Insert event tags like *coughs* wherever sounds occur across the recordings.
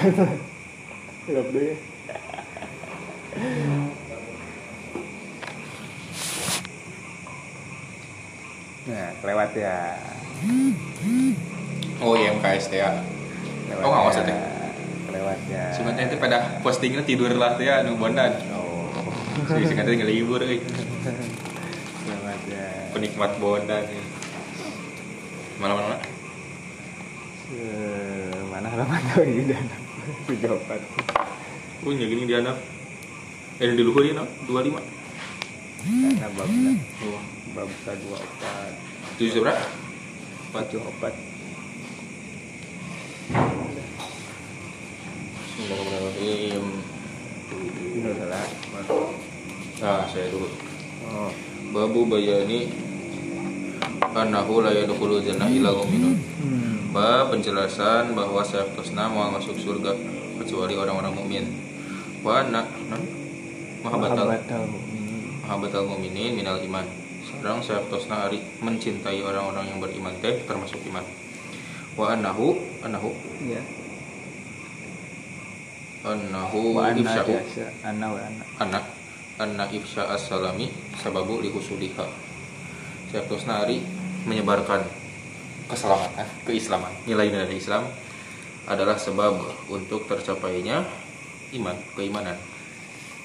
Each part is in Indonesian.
Hilap deh Nah, lewat ya. oh iya MKS teh ya. Lewat Oh, ngawas ya? Lewat ya. Cuma teh pada postingnya tidur lah ya, nu bondan. Oh, Si sing teh ngelibur euy. lewat ya. Penikmat bondan. ya. Malam-malam Eh, mana halaman tuh ini empat. Oh, nya gini di anak. Eh di luhur ya, no? 25. Karena babsa, Oh, babsa dua empat, tujuh berapa? tujuh empat. Bismillahirrahmanirrahim. Ini salah. Nah, saya dulu. Oh, Babu bayani annahu la yadkhulu jannah illa mu'minun. hmm. Bab penjelasan bahwa sayaftusna mau masuk surga kecuali orang-orang mukmin. Wa mahabbatal Mahabbatal mu'minin. mahabbatal mu'minin minal iman. Sareng sayaftusna ari mencintai orang-orang yang beriman teh termasuk iman. Wa annahu annahu Ya. annahu anna ifsya'u. Anna wa anna. anak anna ifsya as-salami sababu lihusuliha Sayaftusna ari menyebarkan keselamatan keislaman nilai dari Islam adalah sebab untuk tercapainya iman keimanan.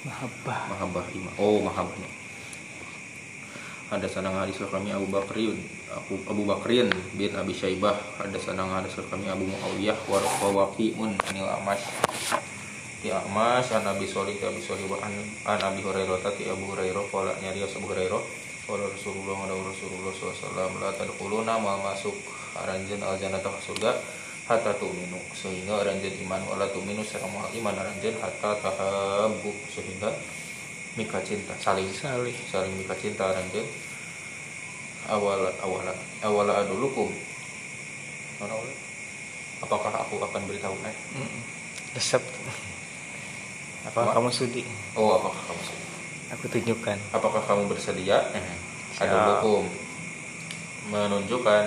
Mahabbah. mahabbah iman. Oh mahabbahnya ada sanang hadis kami Abu Bakrin Abu, Abu Bakrin bin Abi Syaibah. Ada sanang hadis kami Abu Muawiyah warqawaqiun anil Amash. Ti Amash an Abi Sholih ti Abi Sholih wa an, an Abi Hurairah ti Abu Hurairah qala nyarios Abu Hurairah qala Rasulullah ada Rasulullah SAW la tadkhuluna mal masuk. Aranjeun al jannata ka surga hatta tu'minu sehingga aranjeun iman wala tu'minu sareng moal iman aranjeun hatta tahabbu sehingga mika cinta saling Salih. saling mika cinta aranjeun awal awal awal adulukum Mana awal? apakah aku akan beritahu eh? Resep. *laughs* Apa kamu sudi? oh apakah kamu sudah Aku tunjukkan. apakah kamu bersedia Siap. adulukum menunjukkan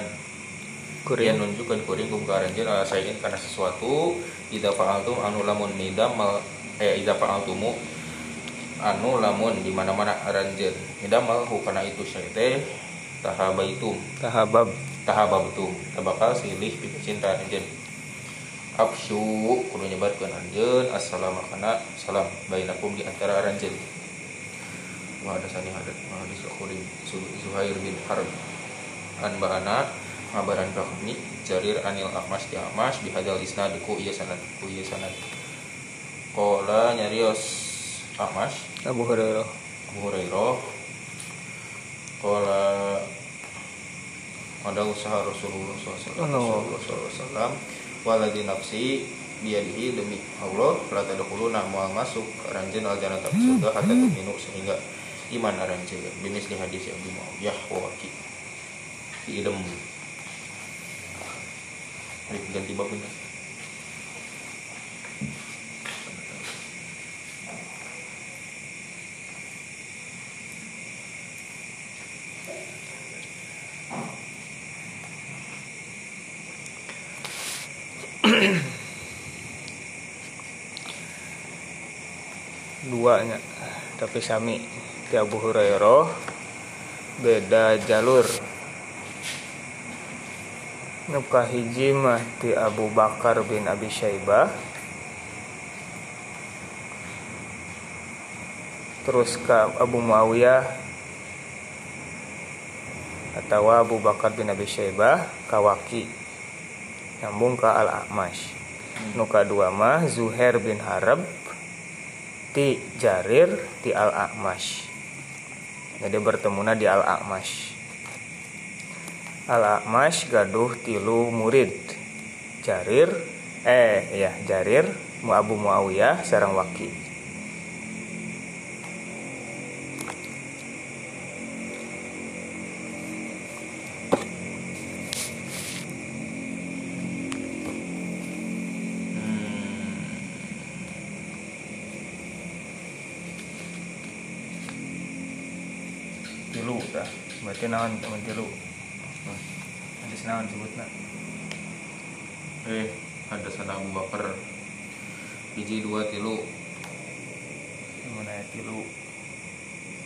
Kuring. Dia nunjukkan kuring kum karanjeun ala sayin karena sesuatu idza fa'altum anu lamun midam mal eh idza fa'altumu anu lamun di mana-mana aranjeun. Midam mal hu kana itu syai teh tahabaitum. Tahabab. tahababtum. Tabakal silih pika cinta aranjeun. Afsyu kudu nyebarkeun anjeun assalamu kana salam bainakum di antara aranjeun. Wa ada sani hadat hadis kuring Zuhair bin Harb. An ba'ana ngabaran ka kami Jarir anil Ahmas di Ahmas bihadal isnad ku ieu sanad ku ieu sanad Qala nyarios Ahmas. Abu Hurairah. Abu Hurairah. Qala ada usaha Rasulullah SAW. Rasulullah SAW Waladi nafsi biadihi demi Allah La tadkhuluna mual masuk Ranjen al jannata ke surga Hatta tuminu sehingga iman aranjeun Bimis di hadis Abu Muawiyah wa waki Mari ganti bab Duanya. Tapi sami. Di Abu Hurairah. Beda jalur. Nukah hiji mah di Abu Bakar bin Abi Syaibah. Terus ke Abu Muawiyah atau Abu Bakar bin Abi Syaibah kawaki nyambung ke Al-A'mash. Nuka dua mah Zuhair bin Harab ti Jarir ti Al-A'mash. Jadi bertemuna di Al-A'mash Al-A'mash gaduh tilu murid. Jarir eh ya Jarir Abu Muawiyah sareng Waki. Tilu tah berarti naon teman tilu naon sebutna eh ada sana Abu Bakar hiji dua tilu ayat tilu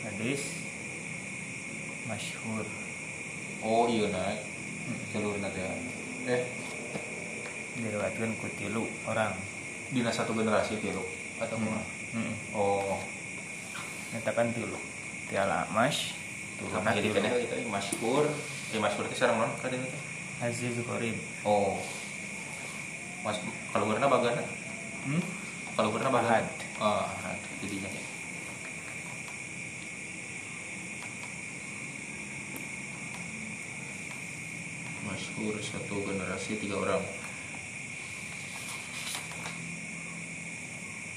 hadis. Masyhur. Oh iya naik seluruh nanti eh. Diriwayatkeun ku tilu orang. Dina satu generasi tilu atau Hmm. Hmm. oh. Nyatakan tilu tiala amash. Apa jadi kena itu masyhur. Eh masyhur itu sekarang non kadang itu aziz qorib oh. Mas kalau karena bagana? Hmm? kalau karena bagan Ahad. oh ahad. Jadinya. Masyhur satu generasi tiga orang.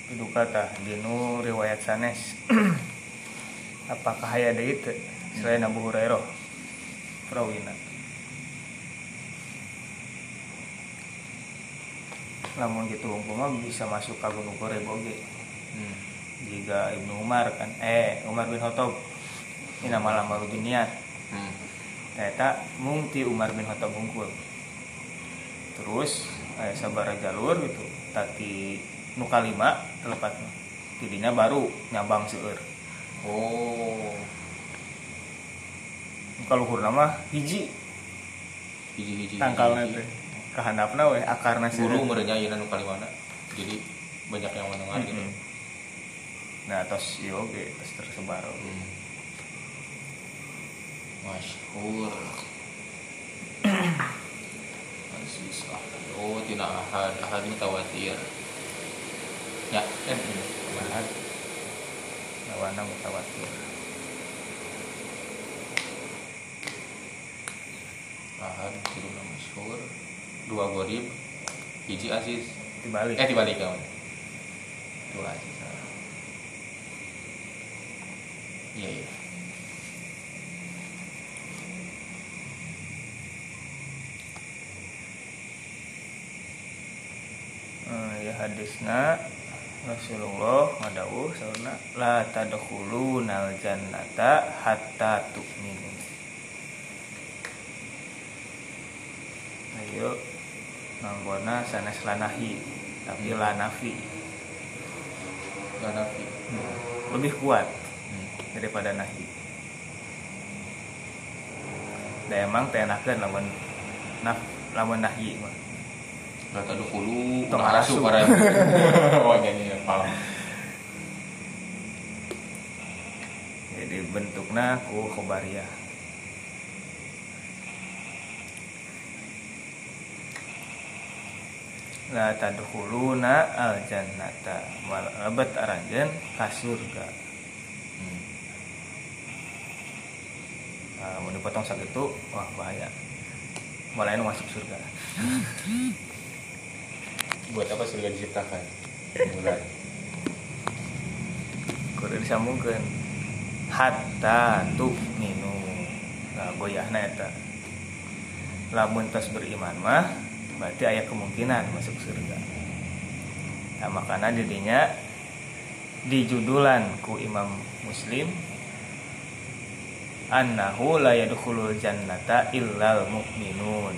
Pidu kata dinu riwayat sanes. *clears throat* Apakah aya deui teu selain Abu Hurairah. Perawina lamun gitu umpama bisa masuk ka Gunung oge hmm. jika Ibnu Umar kan. Eh Umar bin Khattab. Ini nama lama niat Hmm. Eta mung ti Umar bin Khattab hungkul terus aya sabara jalur gitu. Tadi nu kalima telepatna tidinya baru nyabang seueur. Oh. Kalau luhur nama hiji hiji hiji. teh kahandapna we akarna guru seueur merenya ieu nu kalimana jadi banyak yang mendengar gitu. Mm-mm. nah tos ieu oge tos tersebar hmm. masyhur. *coughs* Aziz ahad oh tidak ahad. Ahad ini tawatir ya eh ini. Ahad. Lawana mutawatir ahad tiruna masyhur dua gorib hiji aziz dibalik. Eh dibalik kawan dua aziz iya iya. Eh, ya hadisna Rasulullah ngadawuh sauna la tadkhulunal jannata hatta tu'minu. Ayo manggona sanes lanahi tapi Hmm. lanafi Gak nafi lebih kuat hmm. daripada nahi. Da emang teh enakeun lamun naf lamun nahi mah. Gak tadu hulu Tong arasu arasu. *laughs* para oh nyanyi paham Jadi bentukna ku khobariyah. La tadkhuluna al jannata wal abat aranjeun ka surga. hmm. Nah, mau dipotong sakitu, wah bahaya. Anu masuk surga. *laughs* buat apa surga diciptakan mulai Kudu disambungkeun hatta tu'minu. Nah, goyahna eta. Lamun tos beriman mah berarti aya kemungkinan masuk surga. Nah, makanya didinya dijudulan ku Imam Muslim annahu la yadkhulul jannata illal mu'minun.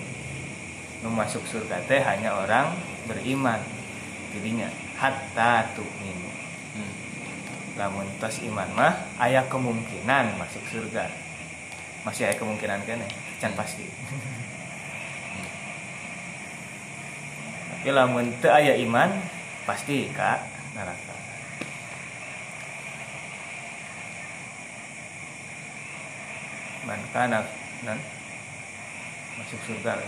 Nu masuk surga teh hanya orang beriman. Jadinya hatta tu'minu hmm. lamun tos iman mah aya kemungkinan masuk surga masih aya kemungkinan kan ya pasti *laughs* tapi lamun teu aya iman pasti ka neraka. Man kana nan? Masuk surga.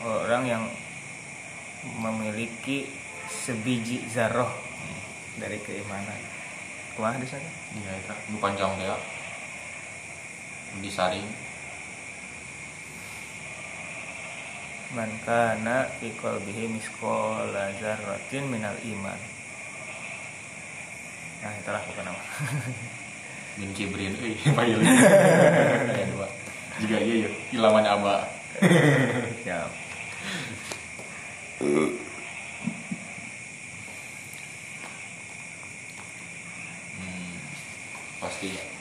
Orang yang memiliki sebiji zarroh dari keimanan. Kumaha di sana? Iya itu. Panjang ya disaring man kana fi qalbihi misqala dzarratin minal iman. Nah itulah bukan nama min kibrin euy aya dua. Jika iya ya ilaman aba. *laughs* Ya. Hmm. pasti ya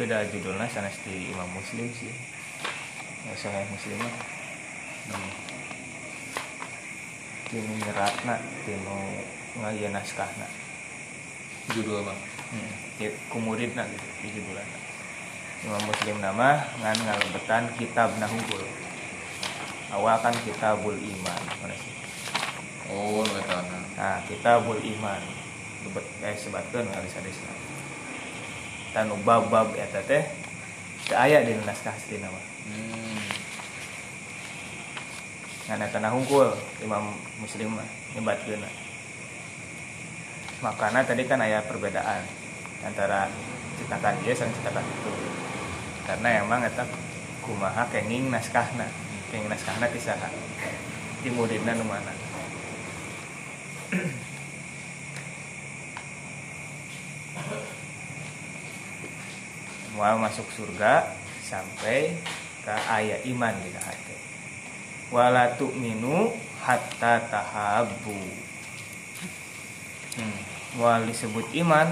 beda judulnya sanes di Imam Muslim sih ya Sahih Muslim mah Hmm. tinu nyeratna tinu ngalieu naskahna judul mah hmm. ya, kumuridna gitu di judulna Imam Muslim nama ngan ngalebetan kitab nahungkul awal kan kitabul iman mana sih oh eta na. Nah, kita bul iman. Eh sebatkeun ngalis hadisna. Tanu bab-bab eta teh teu aya di naskah aslinya mah. hmm. Ngan eta hungkul Imam Muslim mah nyebatkeun. Makana tadi kan aya perbedaan antara cetakan ieu sareng cetakan itu. Karena emang eta kumaha kenging naskahna. Kenging naskahna ti saha? Di muridna nu mana? Mual masuk surga sampai ke ayat iman di hati. Wala tu'minu hatta tahabu. Hmm. Mual disebut iman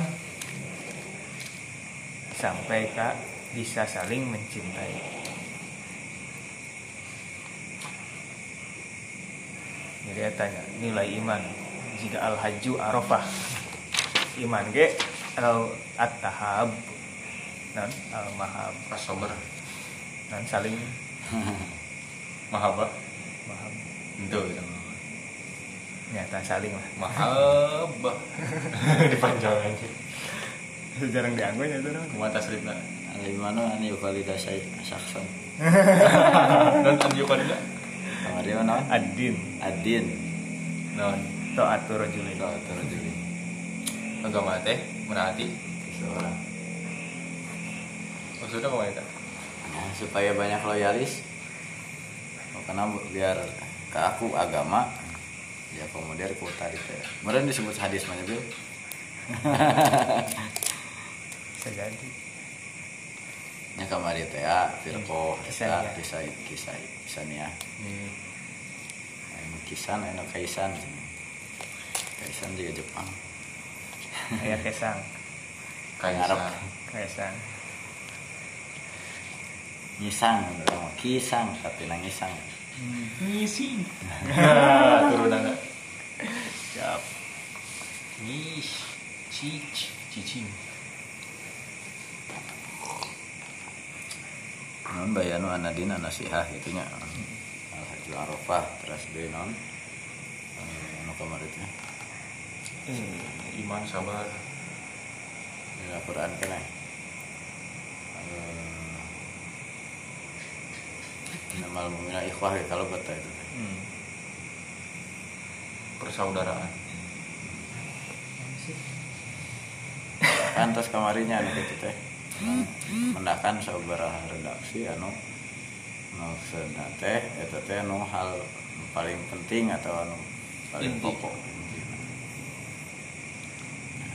sampai ke bisa saling mencintai. Jadi dia tanya nilai iman jika al haju arafah *laughs* iman ge al at tahab dan al mahab asober dan saling *laughs* mahaba. Mahab itu gitu nyata saling lah. Mahaba. *laughs* Dipanjang aja *laughs* jarang dianggo nya itu kumaha tasrifna Ada mana? Ane validasi sakson. dan anjir pada Kamari mana? adin. Adin. non. To'atu rajulin Kau terjadi agama teh merhati seorang. Maksudnya ke mana itu Nah, supaya banyak loyalis. Oh, karena biar ke aku agama ya komodir ku tadi teh. Kemudian disebut hadis mana bil? *laughs* Ya kamari teh ya, firqoh, Kisan, kisah, ya. kisah, kisah, kisah ya. hmm. Anu kisan, anu kaisan. Kaisan juga Jepang. kesang Ngarep. kaisar kesang Ngisang, orang kisang, tapi nangisang. ngisi *laughs* turunan siap. Nish, cic, cicing. non bayanu anadina nasihah gitu nya al hajju arafah terus deui non Eh, anu kemarin teh Hmm, iman sabar. di Al-Qur'an kene Eh, Innamal mu'mina ikhwah ya kalau bata itu hmm. Persaudaraan. Pantas kamarinya anu kitu teh. Mendakan sabaraha redaksi anu maksudna teh eta teh anu hal paling penting atau anu paling pokok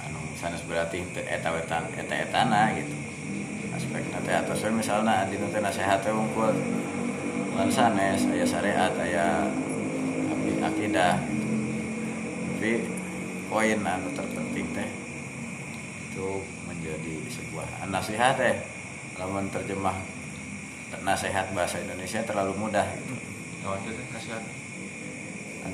anu sanes berarti eta wetan eta etana gitu aspekna teh atas we misalna di nasehat teh wungkul lan sanes aya syariat aya aki- akidah tapi poin anu terpenting teh itu menjadi sebuah nasihat teh lamun terjemah nasihat bahasa Indonesia terlalu mudah gitu Oh, itu nasihat.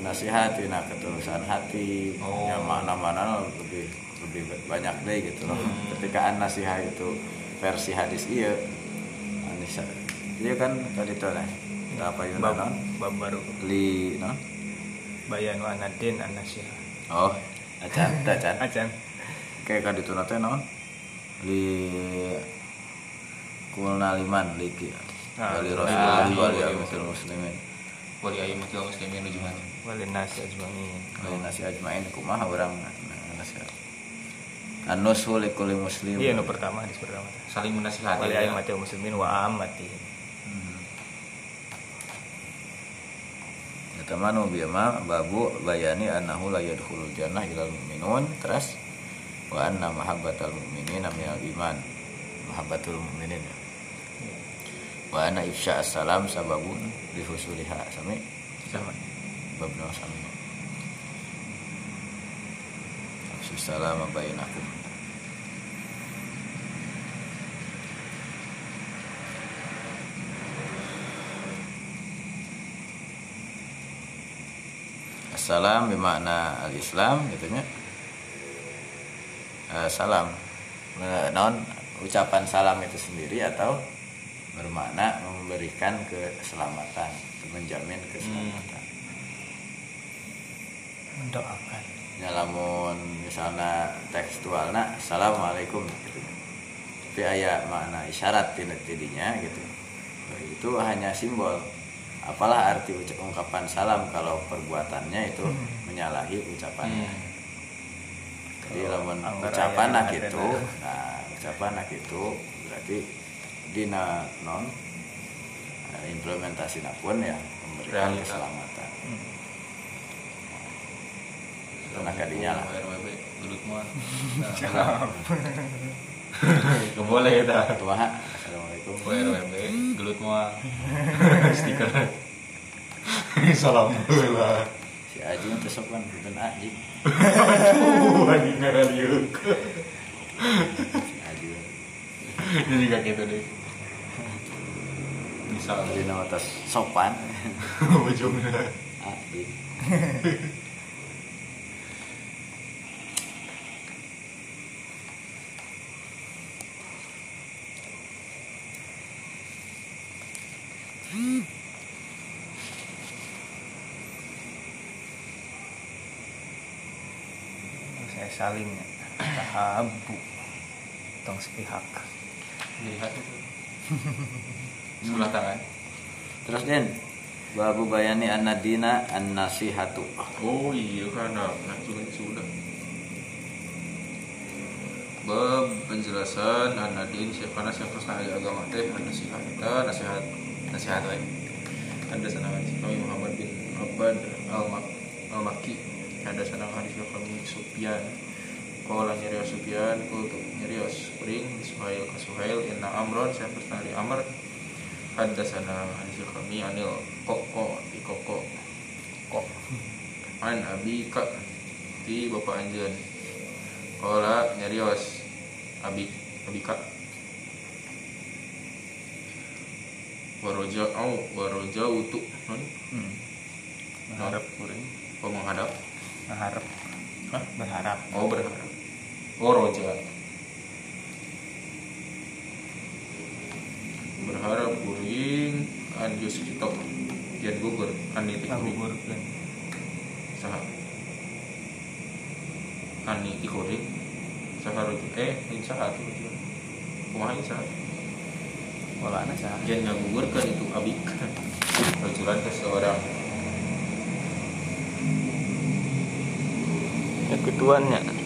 nasihat nah ketulusan hati Oh. ya mana-mana lebih lebih banyak deh gitu loh Hmm. ketika nasihat itu versi hadis iya anisa iya kan tadi tuh apa itu bab, bab baru. Li non bayanu anadin anasihah oh acan acan acan kayak kan itu nanti non li kulna liman liki Ah, wali wali- rasulullah wali- wali wali- amatil muslimin. Wali ayat mutil muslimin ujungan. walin nasi ajmain. Wali nasi ajmain kumaha orang nasihat an-nusu likulli muslim iya nu pertama hadis pertama. Saling menasihati. wali aimatil muslimin wa ammati Eta mah nu bieu mah babu bayani annahu la yadkhulul jannah ilal mu'minun terus wa anna mahabbatal mu'minina minal iman. Mahabbatul mu'minin wa anna ifsya salam sababun li husuliha sami? Sama. Bab nu sami. Afsus salam bainakum assalam bermakna al-islam gitu nya Eh, salam. Eh, non ucapan salam itu sendiri atau bermakna memberikan keselamatan menjamin keselamatan? Mendoakan. Ya lamun misalnya tekstualna assalamualaikum gitu. Tapi ayat makna isyarat tidak tidinya gitu. Itu hanya simbol apalah arti ungkapan salam kalau perbuatannya itu menyalahi ucapannya. Jadi lamun ucapan aya nak itu nah ucapan nak itu berarti dina non eh, implementasi pun ya memberikan Realita. keselamatan. Karena kadinya lah *laughs* Gak boleh kita Kumaha? Assalamualaikum. RWB gelut mual *laughs* stiker Salam lah. Si Aji itu sopan bukan Aji. Lagi ngaraliuk. Si Aji. ini juga gitu deh bisa Jadi nama tas sopan. *laughs* Ujungnya. Aji. *laughs* salingnya tahabu tong sepihak. Lihat itu. *laughs* Sebelah tangan. Terus Den, Babu bayani an-nadina an-nasihatu. oh iya karena nah juga sudah bab penjelasan anadin siapa nasihat terus nanya agama teh nasihat kita nasihat nasihat lain ada hadis kami Muhammad bin Abbad al al Makki ada sanang hadis kami Sufyan Kala nyerios Sufyan kultu nyerios Pring Suhail ke Suhail Inna Amron saya terus dari Amr? Ada sanang hadis kami Anil Koko di Koko Kok an abi ka di bapak anjeun. Kala nyarios abi abi ka waroja au waroja utu non hmm. kuring oh menghadap? Berharap. Hah? berharap. Oh berharap roja berharap kuring an jus kita yan gugur an niti kuring ngagugurkeun saha. An niti kuring saha roja eh ini saha tuh kumaha ini saha? Walana sah Jangan ngagugurkan itu abik Rajulan ke seorang. Ya kutuannya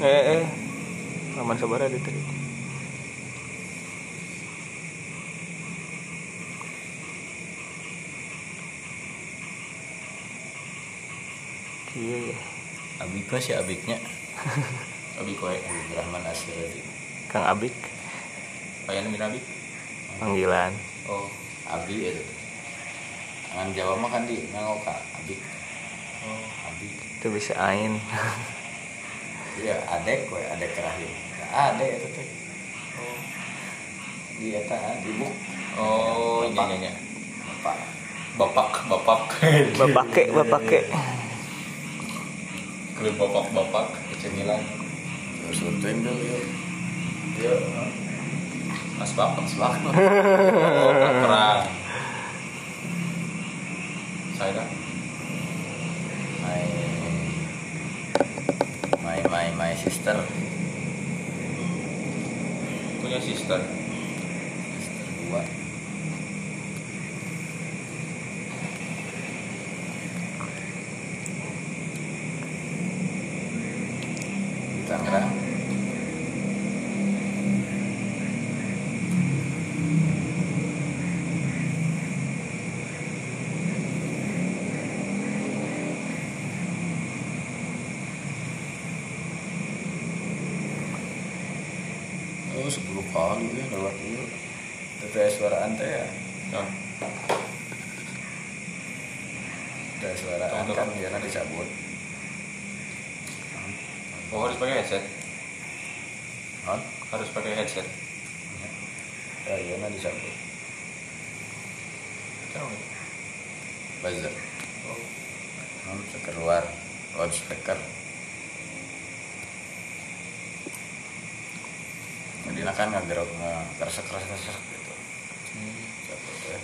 eh eh laman sabara di tadi iya *laughs* ya Abika si Abiknya. Abik kowe Abik Rahman Asyradi. kang abik Payan min abik panggilan Oh Abi itu. Dengan Jawa mah kan di ngagoka Abik. Oh Abik. itu bisa ain *laughs* Iya, adek we, adek rahim. Nah, adek itu teh. Di eta ibu. Oh iya iya iya Bapak. Bapak Bapak bapake bapake Kalau bapak bapak Kecemilan Terus untuin dulu yuk. Iya Mas Bapak Mas Bapak Oh perang Saya dah My my sister. Punya sister Sister dua. Di Tangerang. Oh, 10 kali ya lewat itu. TPS suaraan teh ya. Nah TPS suaraan Contoh. kan dia dicabut. Oh harus pakai headset Non? Harus pakai headset Ya, iya nah dicabut. Tahu buzzer non keluar loudspeaker kan gerak nggak keresek keresek keresek gitu. Satu teh.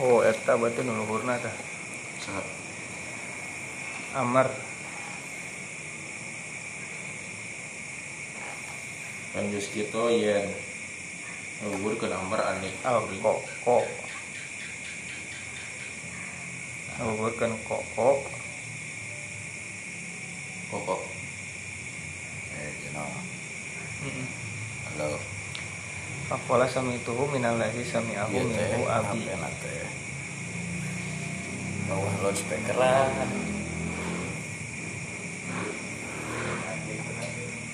oh eta berarti nu luhurna tah amar. Geus kitu yen ngeuwurkeun amar ani al ko ko luhurkeun ko ko pokok eh you know. Halo. Fakola sami tuhu minal ladzi sami aku Iya, teh, minhu abi bawah loudspeaker lah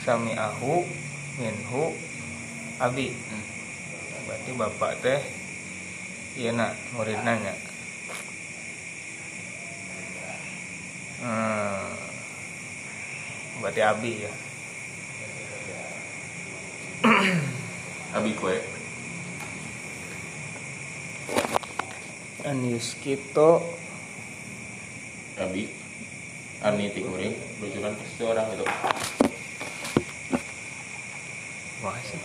sami aku minhu abi. Berarti bapak teh iya nak murid nanya hmm, berarti abi ya? *clears throat* Abi kue. Anius Kito. Abi. Ani ti kuring lucuran ke orang itu. Masih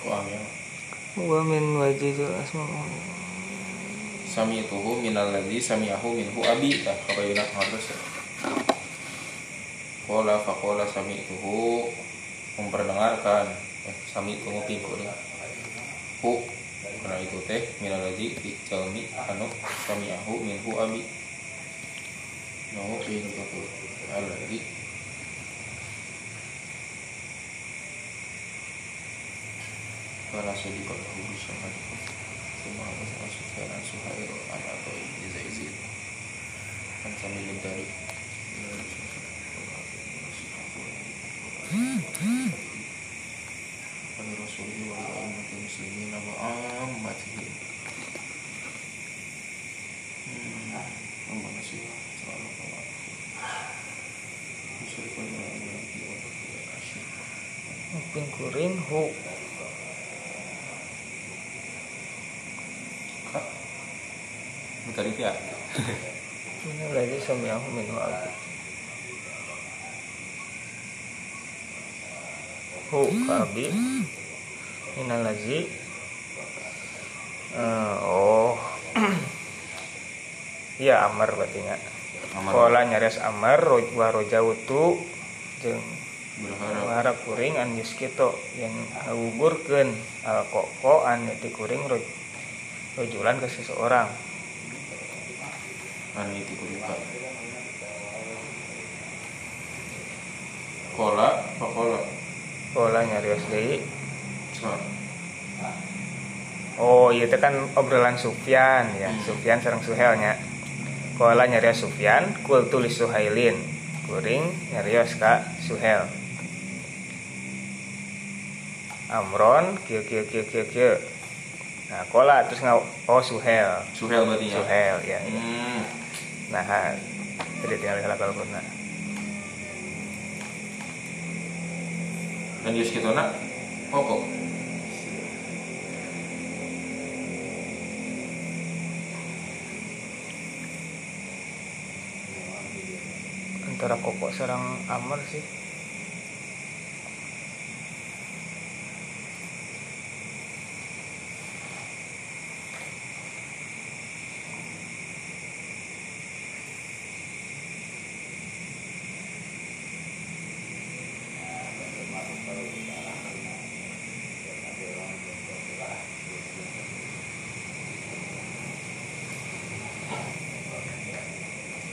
kok angin wa min wajizul asma sami tuhu minal ladzi sami'ahu minhu abi. Tah kabayuna harus ya? Kola fakola sami tuhu memperdengarkan. Eh, sami tuhu pingkuring hu. Karena itu teh minal ladzi ti jalmi anu sami'ahu minhu abi. No ini tuh alladzi Kala sadiqat lahu bisyahadikum Thumma awasa sufyan an suhair an atoi bizaizid An sambil dari Pada Rasulullah wa ummati muslimin wa ammatihim Hmm, Allah nasih Selalu Allah Musyrikan wa amati wa asyik Ping kuring hu Kak Bentar itu ya minal aku minhu abi hu ka abi minal ladzi Eh, oh iya amar berarti nya. Kola nyares amar wa roja wutu jeung Berharap. Harap kuring an geus kitu yang ngagugurkeun al koko an ti kuring roj rojulan ke seseorang. Ani ti kurika Kola Pakola Kola nyarios deui Sa Oh iya itu kan obrolan Sufyan ya. Sufyan sareng Suhelnya Kola nyarios Sufyan kul tulis Suhailin. Kuring nyarios ka Suhel. Amron kieu kieu kieu kieu kieu Nah kola terus ngau oh Suhel. Suhel berarti ya? Suhel ya, ya. Hmm. Nah, jadi tinggal salah kalau pernah. Dan Yus kita nak Pokok Antara koko sarang amar sih.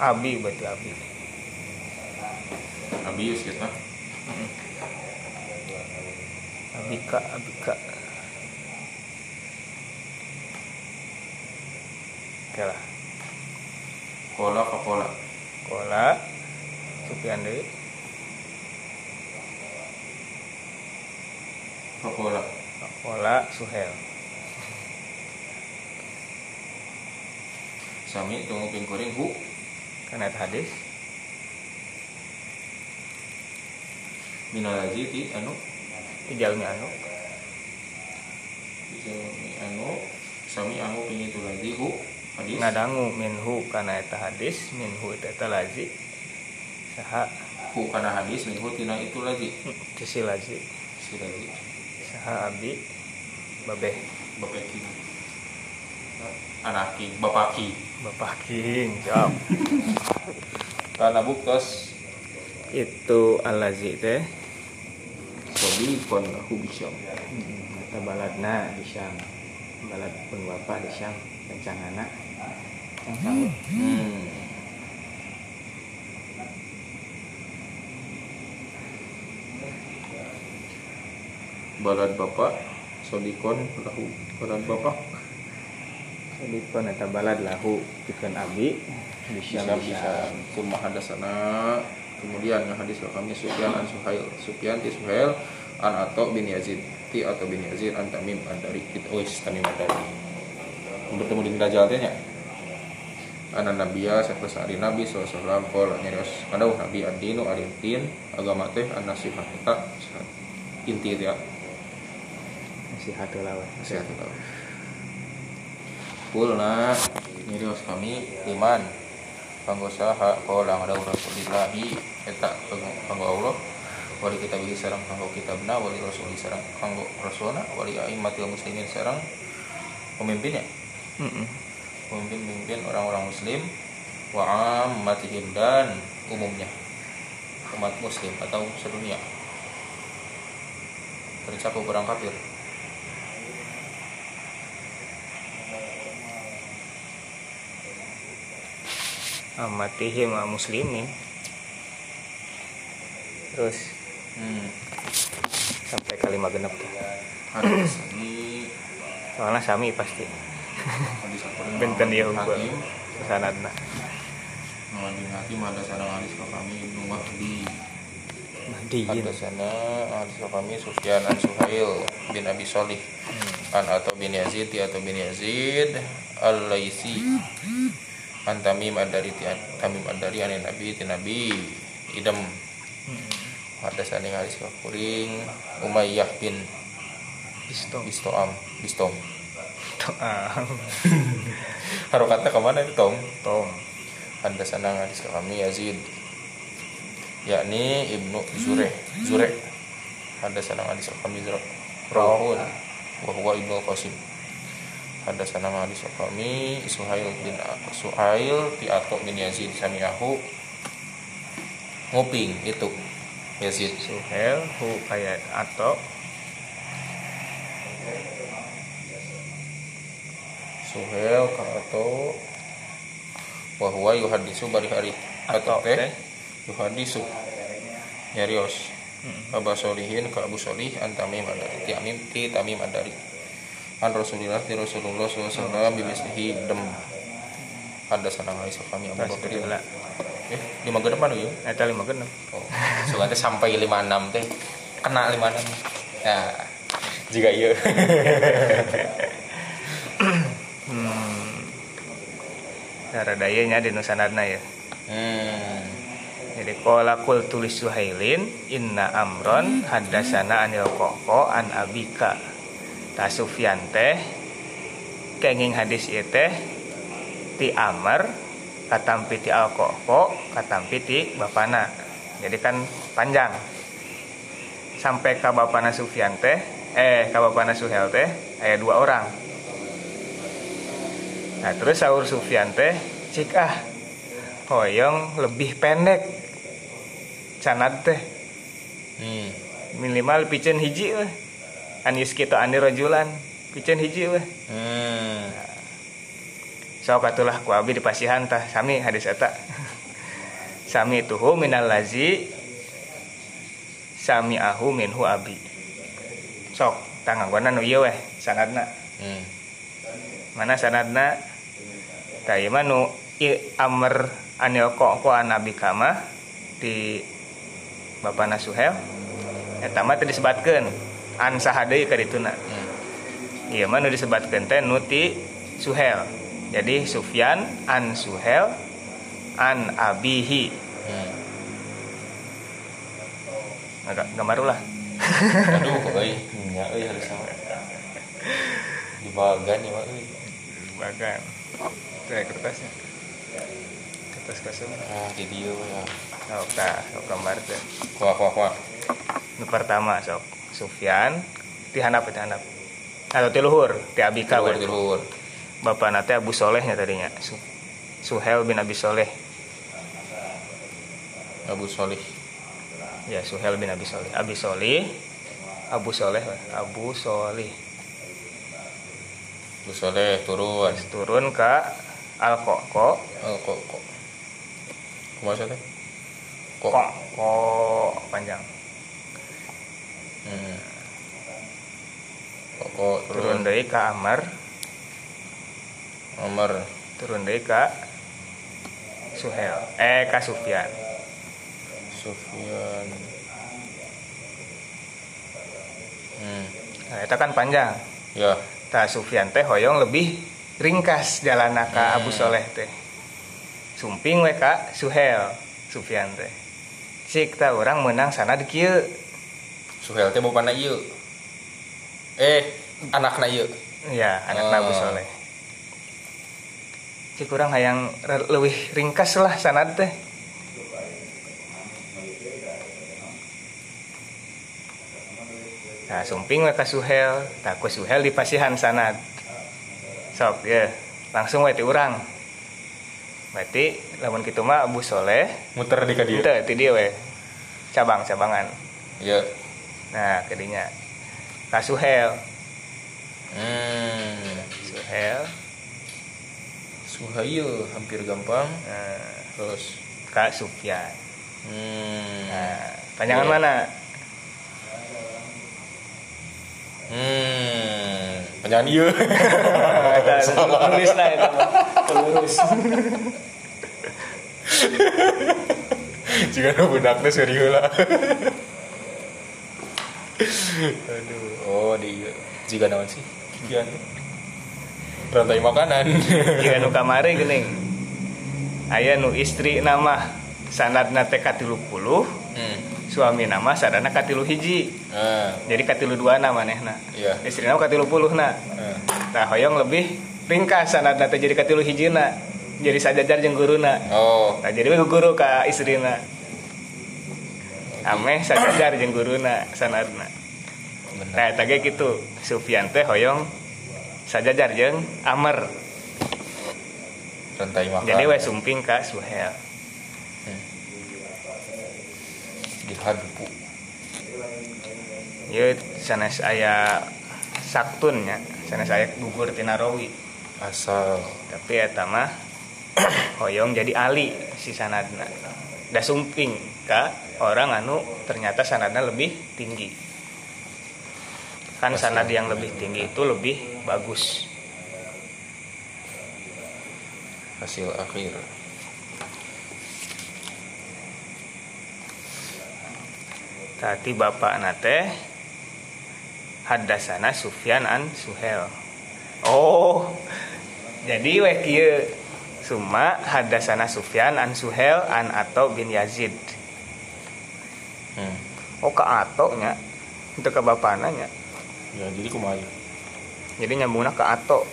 Abi berarti Abi. Abi Yus kita Abika, Abika. Oke lah. Kola Pakola Kola Sufyan deui. Pakola Kola Suhel. Sami tunggu pingkuring Hu Karena itu hadis. minalazi ti anu ti jalmi anu. Jalmi anu sami anu pingitu lazi hu hadis. Ngadangu minhu kana eta hadis minhu eta lazi saha. Hu kana hadis minhu tina itu lazi sisi lazi si lazi saha abdi babeh. Bapeki anaki bapaki bapak king *laughs* jawab kana buktos itu alazi teh. Sobi kon lahu bisyam kata baladna di Syam. Balad pun bapak di Syam rencana yang tahu hmm. balad bapak sodikon lahu balad bapak jadi pun eta balad lahu pikeun abi. Di Syam bisa. Bisa kumah hadasana. Kemudian yang hadis kami Sufyan an Suhail. Sufyan ti Suhail an Ato bin Yazid. Ti Ato bin Yazid an Tamim an dari. It ois Tamim dari. Bertemu di Dajjal teh nya Ana Nabiya sakus ari Nabi wasallam qala nyarios kadau Nabi ad-dinu ari tin agama teh an nasihat eta inti ya. Masih hatu lawan nasihat eta Kulna nyarios kami iman. Kanggo saha qala ada Rasulillahi. Eta kanggo Allah. Wali kita bihi sareng kanggo kitabna wali rasuli sareng kanggo rasulna wali aimatil muslimin sareng pemimpinnya pemimpin-pemimpin orang-orang muslim. Wa ammatihim dan umumnya. Umat muslim atau sedunia. Tercakup orang kafir amatihim wa muslimin. Terus hmm. sampai kalimat genep tuh. Hadis ini *clears throat* soalnya sami pasti. *laughs* Benten dia unggul sanadna Muhammad hakim ada hadis ke kami ibnu mahdi. Mahdiyin ada sana ke kami Sufyan an Suhail bin Abi Salih an atau bin Yazid atau bin Yazid al Laisi an Tamim ad-dari Tamim ad-dari an Nabi ti Nabi idam ada sana hadis ke kuring Umayyah bin Bistom Bistoam Bistom. Ah, *laughs* harokatnya ke mana itu Tom? Tom. Ada sana hadis ke kami Yazid. Yakni Ibnu Zureh Zureh ada sana hadis ke kami Zureh Rawahun wa huwa Ibnu Qasim ada sana hadis ke kami Suhail bin Suhail ti Atok bin Yazid samiahu. Nguping itu Yazid. Suhel hu kayak atau Suhail ka Atok wa huwa yuhadisu bari hari Atok Atok teh. yuhadisu nyarios. Aba Solihin Abu Solih an Tamim Adari ti Amim ti Tamim Adari an Rasulillah ti Rasulullah SAW bimislihi dem. Ada sanang Aisyah kami Abu Bakar. Eh lima genep anu yuk eta lima genep oh soalnya sampai lima enam teh kena lima enam. Ya jika iya. Hmm. Cara dayanya di nusanadna ya. Hmm. Jadi kola kul tulis suhailin inna amron hadasana anil koko an abika ta sufyan teh kenging hadis ieu teh ti amar katampi ti al koko katampi ti bapana. Jadi kan panjang. Sampai ke bapana sufyan teh eh ke bapana suhel teh aya dua orang. Nah terus sahur sufyan teh cik ah hoyong lebih pendek canad teh. Hmm. Minimal picen hiji weh anis kita ani rajulan. Picen hiji weh. Hmm. So katulah ku abi di pasihan tah. Sami hadis eta. *laughs* Sami tuhu minal lazi sami ahu minhu abi. Sok tanganggona nu ieu weh sanadna. Hmm. Mana sanadna? Tah ieu mah nu i amr anil koko an abi kama di bapana suhel. Eta mah teu disebatkeun an saha deui ka dituna. Hmm Iya mah nu disebutkeun teh nu ti Suhel. Jadi Sufyan an Suhel an abihi. hmm. Agak gambar lah aduh euy nya euy harus sama. Di bagan ya euy. Bagan kayak kertasnya. Kertas kosong ah di dieu ya. Oh tah sok gambar teh. Kuah kuah kuah. Nu pertama sok Sufyan ti handap ti handap atau ti luhur ti Abika luhur di luhur. Bapak nate Abu Solehnya tadinya. Su- Suhel bin Abi Soleh. Abu Solih ya Suhel bin Abi Soleh. Abi Soleh Abu Soleh. Abu Soleh. Abu Soleh turun. Terus turun ke Al Koko oh, kok kok kumaha teh kok kok kok panjang hmm. kok kok turun turun deui ke Amr Umar turun deui ke Suhel eh ke Sufyan Sufyan hmm. nah itu kan panjang ya Ta Sufyan teh hoyong lebih ringkas jalan ka Hmm. Abu Soleh teh. Sumping we ka Suhel Sufyan teh. Cik ta orang menang sana di kieu. Suhel teh bapana ieu eh anakna ieu Ya, anak Oh. Abu Soleh. Cik orang hayang leuwih ringkas lah sanad teh. Nah, sumping we ka Suhel, tah ku Suhel di pasihan sanad. Sok ya, langsung we ti urang. Berarti lamun kitu mah Abu Soleh muter di ka dieu Itu, itu dia we. Cabang-cabangan. ya Nah, kedinya. Kasuhel. hmm. Suhel. Suhayu hampir gampang Nah, terus Kak Sufyan. hmm. Nah, panjangan Iya. mana? hmm. panjangan ieu Eta nulis lah itu. Lurus. jika nu budaknya serius lah aduh oh di jika naon sih kikian rantai makanan *laughs* Jika nu kamari geuning. Aya nu istri nama sanadna teh katilu puluh, hmm. suami nama sadana katilu hiji. ah Jadi katilu dua nama manehna. iya Istri nama katilu puluh na. ah. Tah hoyong lebih ringkas sanadna teh jadi katilu hijina. Jadi sajajar jeung guruna. oh Nah, jadi guru ka istrina. Ameh sajajar jeung guruna sanadna. Nah, eta ge kitu. Sufyan teh hoyong sajajar jeung Amr. rantai makan Jadi we sumping ka Suhel. di hadpu Ieu sanes aya saktunnya, sanes aya gugur tina rawi. asal Tapi eta mah *coughs* hoyong jadi ali si sanadna. Da sumping ka orang anu ternyata sanadna lebih tinggi. Kan sanad yang lebih tinggi itu lebih bagus. hasil akhir Tadi bapak nate hadasana Sufyan an Suhel. Oh, jadi we kieu Suma hadasana Sufyan an Suhel an Ato bin Yazid. Hmm. Oh ke Ato nya, itu ke bapana nya. ya jadi kumaha Jadi nyambungna ke Ato.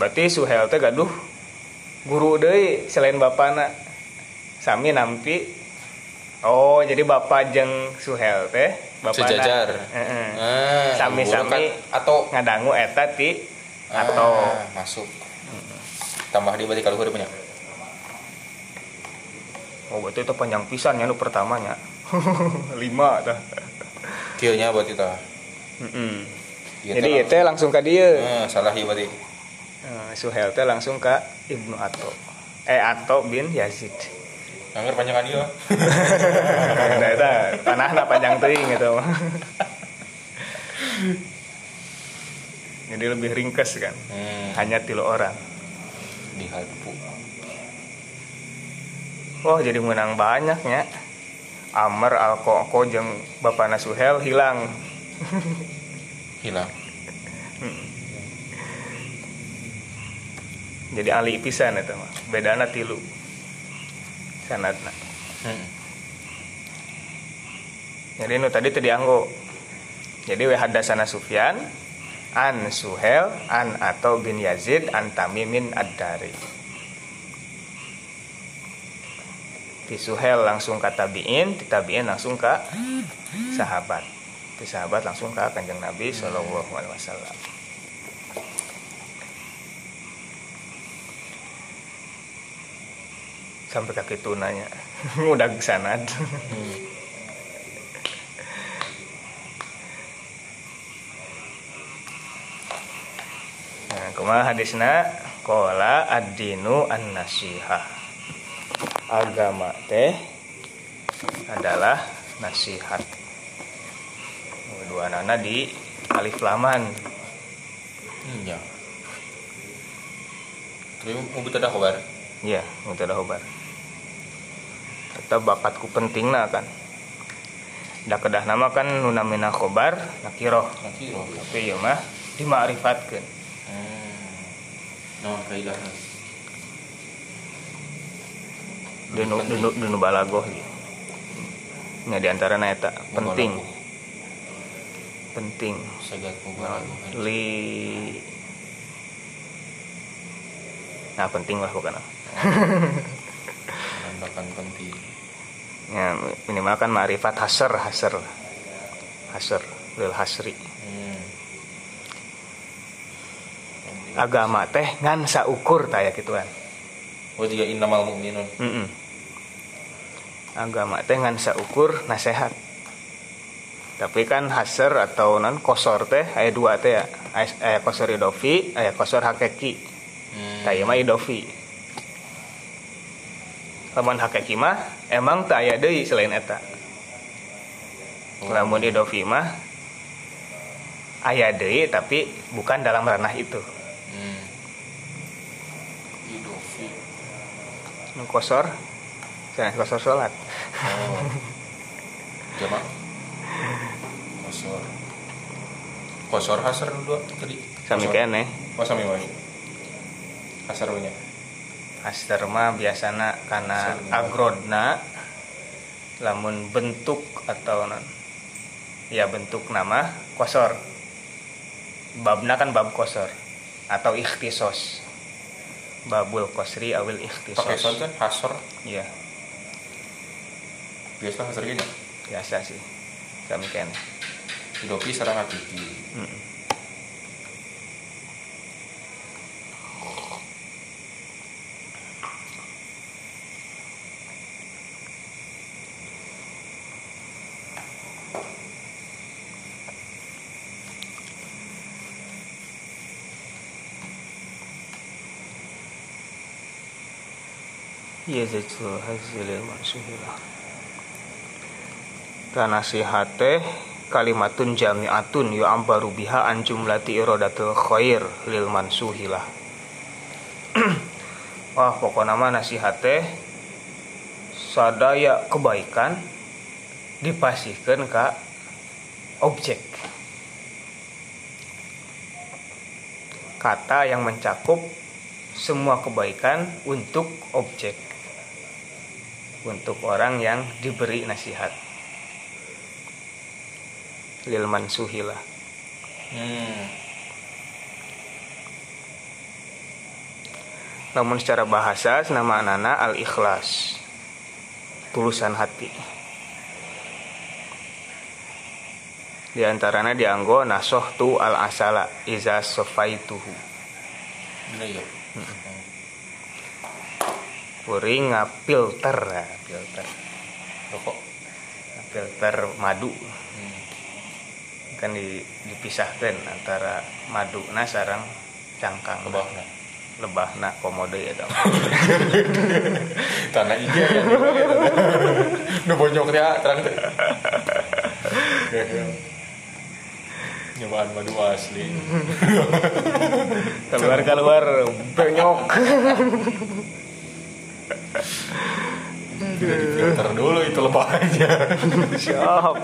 Berarti Suhel teh gaduh guru deui selain bapana. Sami nampi Oh, jadi bapak jeung Suhel teh bapana. sejajar Heeh. ah, Sami-sami. guru kan atau ngadangu eta ti. Ah, masuk tambah di berarti kalau punya Oh, berarti itu panjang pisan ya nu pertamanya. *laughs* Lima tah. kieunya berarti tah Heeh. Ieu Jadi teh itu langsung ke dia. Ah, salah ieu berarti Eh, Suhel teh langsung ke Ibnu Ato. Eh Ato bin Yazid. Angger panjangan ieu *laughs* Nah, eta tanahna panjang teuing gitu. *laughs* Jadi lebih ringkas kan. hmm, Hanya tilu orang. di hadpu Wah, jadi menang banyaknya. Amr Al-Qoko jeung Bapana Suhel hilang. hilang Jadi ali pisan eta mah. Bedana tilu. Sanadna. hmm. jadi nu tadi teu dianggo jadi we hadasana Sufyan an Suhel an atau bin Yazid an Tamimin ad-Dari di Suhel langsung ke tabiin di tabiin langsung ke sahabat. Di sahabat langsung ke kanjeng Nabi Shallallahu Alaihi Wasallam. Sampai kaki tunanya. *laughs* Udah sanad *laughs* nah kumaha hadisna? Kola ad-dinu an-nasihah agama teh adalah nasihat. Dua nana di alif laman. Iya. Tapi mau kita ada kabar ya untuk ada hobar tetap bakatku penting nah kan. Dah kedah nama kan nuna mina khobar nakiroh. Nanti roh tapi ya mah dima'rifatkeun hmm. non kaidah denu denu denu balagoh gitu. Nya di antara eta penting. penting. Naon? mubalaghah li nah penting lah bukan. Menandakan penting. Ya minimal kan ma'rifat hasr hasr. Hasr lil hasri. Hmm. agama teh ngan saukur taya gituan. Oh jika innamal mu'minun. Mm-mm. Agama teh ngan saukur nasehat. Tapi kan hasr atau non kosor teh aya dua teh ya. Aya aya kosor idofi aya kosor hakeki. Hmm. taya mah idofi. Lamun hakeki mah emang tak aya deui selain eta. Lamun idofi mah aya deui tapi bukan dalam ranah itu. Hmm. idofi. Kosor saya kosor sholat. Oh. Jamak kosor. Kosor hasar dua tadi. Sami kene. Oh sami wae. Hasar nya Aster mah biasana karena agrodna lamun bentuk atau non ya bentuk nama kosor. Babna kan bab kosor atau ikhtisos. Babul kosri awil ikhtisos. Pakai kan hasor iya biasa hasar gini? Biasa sih. Kami kene idofi sarang hakiki Mm. Iya zaitul mansuhilah Tanasihate kalimatun jami'atun yu'ambaru biha an jumlati iradatul khair lil mansuhilah. *clears throat* Wah pokoknya mah nasihate sadaya kebaikan dipasihkan ke objek. Kata yang mencakup semua kebaikan untuk objek. Untuk orang yang diberi nasihat lil mansuhilah hmm. namun secara bahasa nama anana al ikhlas tulusan hati. Di antaranya dianggo nasoh tu al asala iza sofaituhu. Gila ya? Kuring ngapilter. Nah, filter rokok filter madu? hmm. Kan di- dipisahkan antara madu nah sarang cangkang. Lebahna. lebahna komodo ya dong. *laughs* Tanah hijau ya *laughs* nu bonyok dia terang *laughs* nyobaan madu asli. Keluar keluar benyok tidak difilter dulu itu lebahnya. Siap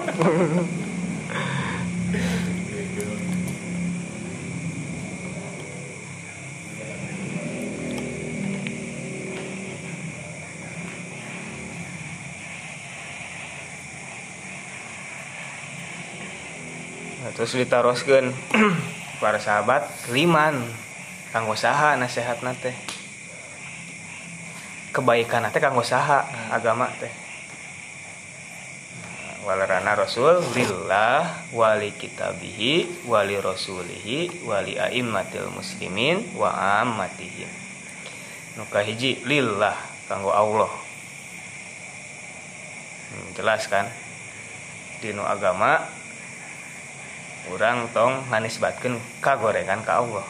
terus ditaroskeun *clears throat* para sahabat liman kanggo nasihat teh? Kebaikan teh kanggo saha agama teh. Walarana rasul lillah wali kitabihi wali rasulihi wali aimmatil muslimin wa ammatihim nu hiji lillah kanggo Allah. Hmm, jelas kan? Dinu agama orang tong nganisbatkeun kagorengan ka Allah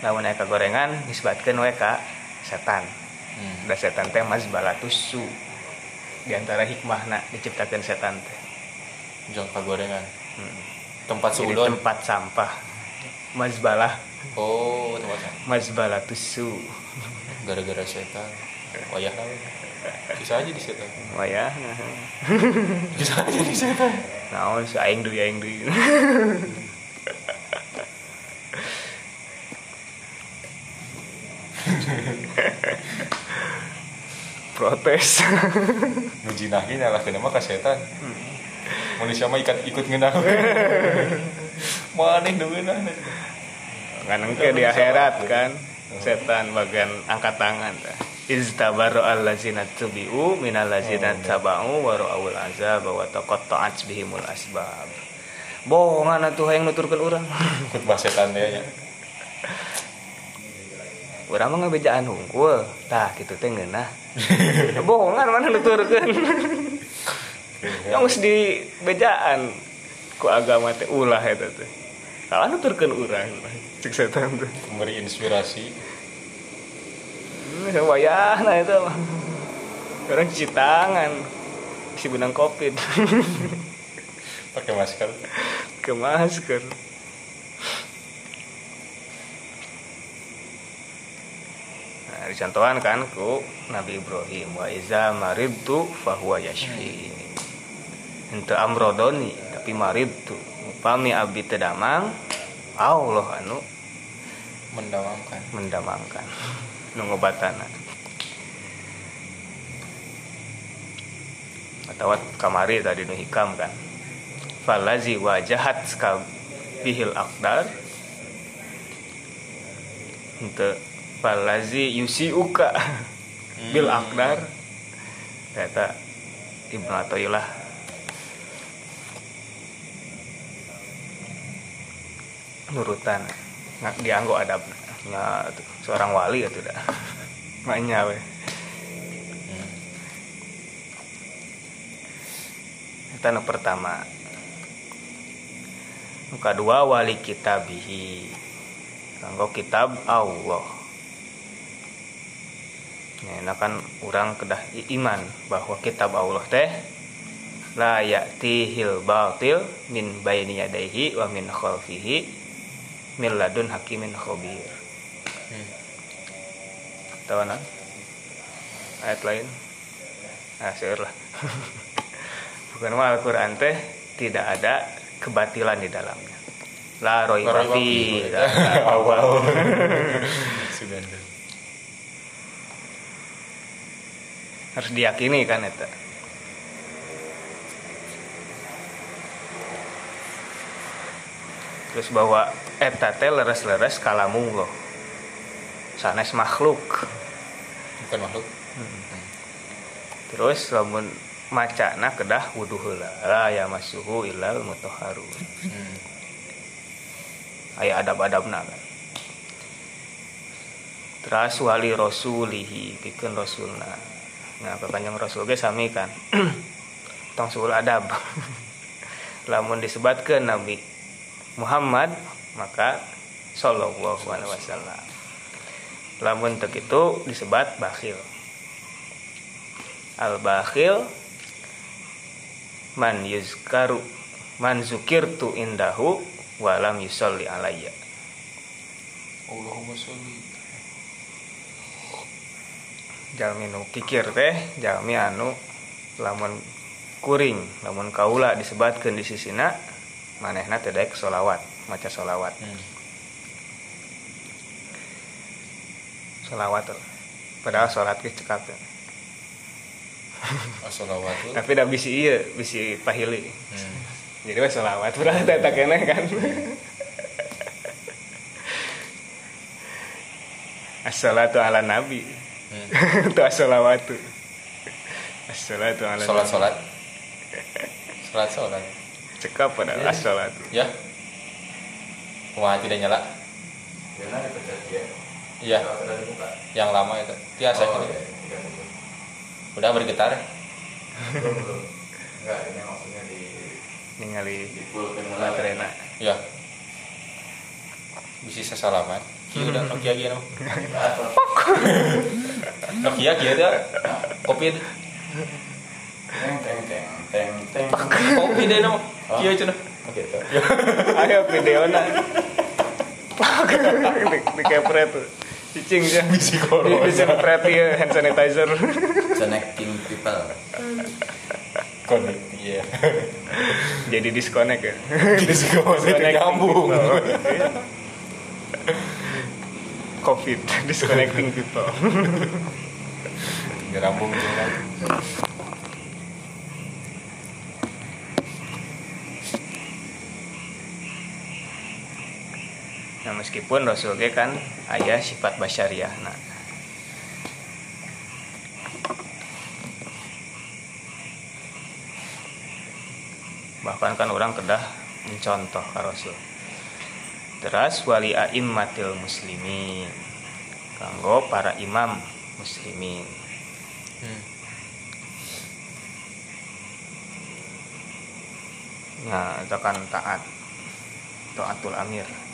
lamun aya kagorengan nisbatkeun we ka setan Hmm. da setan teh mazbalatusu di antara hikmahna diciptakan setan teh Jong kagorengan. Hmm. Tempat Jadi seudon. tempat sampah mazbalah Oh, tempatnya. mazbalatusu Gara-gara setan. Wayah lah. Bisa aja di setan. oh ya *laughs* Bisa aja di setan. naon si aing deui aing deui *laughs* protes Ngejinahin lah kena mah ka setan. Manusia mah ikat ikut ngeunah. Maneh deunah. kan engke di akhirat kan setan bagian angkat tangan iztabaru allazina tubi'u minal ladzina taba'u wa ra'awul azab wa taqatta'at bihimul asbab. Bohongan atuh hayang nuturkeun urang Ikut *laughs* bah setan teh nya. urang mah ngabejaan hungkul tah kitu teh ngeunah. *laughs* Bohongan mana nuturkeun? *laughs* Yang geus di bejaan ku agama teh ulah eta teh. Kalau nuturkeun urang cek setan teh. Memberi inspirasi. Wayah nah itu. Orang cuci tangan si benang covid *laughs* Pakai masker. ke masker nah dicontohan kan ku Nabi Ibrahim wa iza maridtu fahuwa yashfi untuk amrodoni tapi maridtu upami abdi tedamang Allah anu Mendamamkan. mendamangkan nungobatana atau kamari tadi nu hikam kan. Falazi wajahat bihil akdar. Untuk falazi yusiuka *laughs* bil akdar. Kata ibnu atoilah nurutan nggak dianggo adab tuh, seorang wali itu dah maknya we itu nu pertama. Nu kedua wali kitabihi kanggo kitab Allah. Ya, nah kan orang kedah iman bahwa kitab Allah teh la ya'tihil batil min baini yadayhi wa min khalfihi min ladun hakimin khabir tahu nah ayat lain. Nah seueur lah. *laughs* Bukan mah Al-Quran teh tidak ada kebatilan di dalamnya. La roiba fi *laughs* Awal. *laughs* Harus diyakini kan eta? Terus bahwa eta teh leres-leres kalamullah sanes makhluk. Bukan makhluk. terus lamun macana kedah wudu heula. La ya masuhu ilal mutahharun. Hmm. aya adab-adabna. Kan terus wali rasulihi pikeun rasulna. Nah kepanjang rasul ge sami kan. *clears throat* Tong sul adab. *laughs* Lamun disebatkeun nabi Muhammad maka sallallahu alaihi wasallam lamun tek itu disebat bakhil al bakhil man yuzkaru man zukirtu indahu walam yusolli alayya Allahumma sholli. jalmi nu kikir teh jalmi anu lamun kuring lamun kaula disebatkeun di sisina manehna teh daek solawat maca solawat Hmm. Solawat tuh. padahal sholat ge cekap teh. Assalawatu. tapi dah bisi iya bisi pahili Hmm. jadi wes selawat berarti tak kena kan Assalatu ala nabi Hmm. *laughs* itu assalawatu Assalatu ala Salat nabi salat. Salat salat. cekap pada assalatu Ya. Wah, tidak nyala. Karena dipecat dia. Iya, yang lama itu. Biasa Oh, gitu. iya, iya, iya. Udah bergetar. Belum, belum. Enggak, ini maksudnya di ningali di full kan mulai. baterena Ya. Bisa sesalaman. Kieu udah Nokia kieu *laughs* nama. Nokia kieu teh kopi teh. Teng teng teng teng teng. Kopi deh nama. Kieu cenah. Oke, tuh. ayo video na *laughs* di, di kepret tuh cicing aja Bisi corona. di kepret ya hand sanitizer Connecting people. Connect iya. jadi disconnect ya Disconnecting nyambung. people. covid disconnecting people Dirambung juga. Nah meskipun Rasul ge kan ayah sifat basyariah. Nah. Bahkan kan orang kedah mencontoh ke Rasul. Teras wali a'immatil muslimin. Kanggo para imam muslimin. Hmm. Nah, itu kan taat. Taatul amir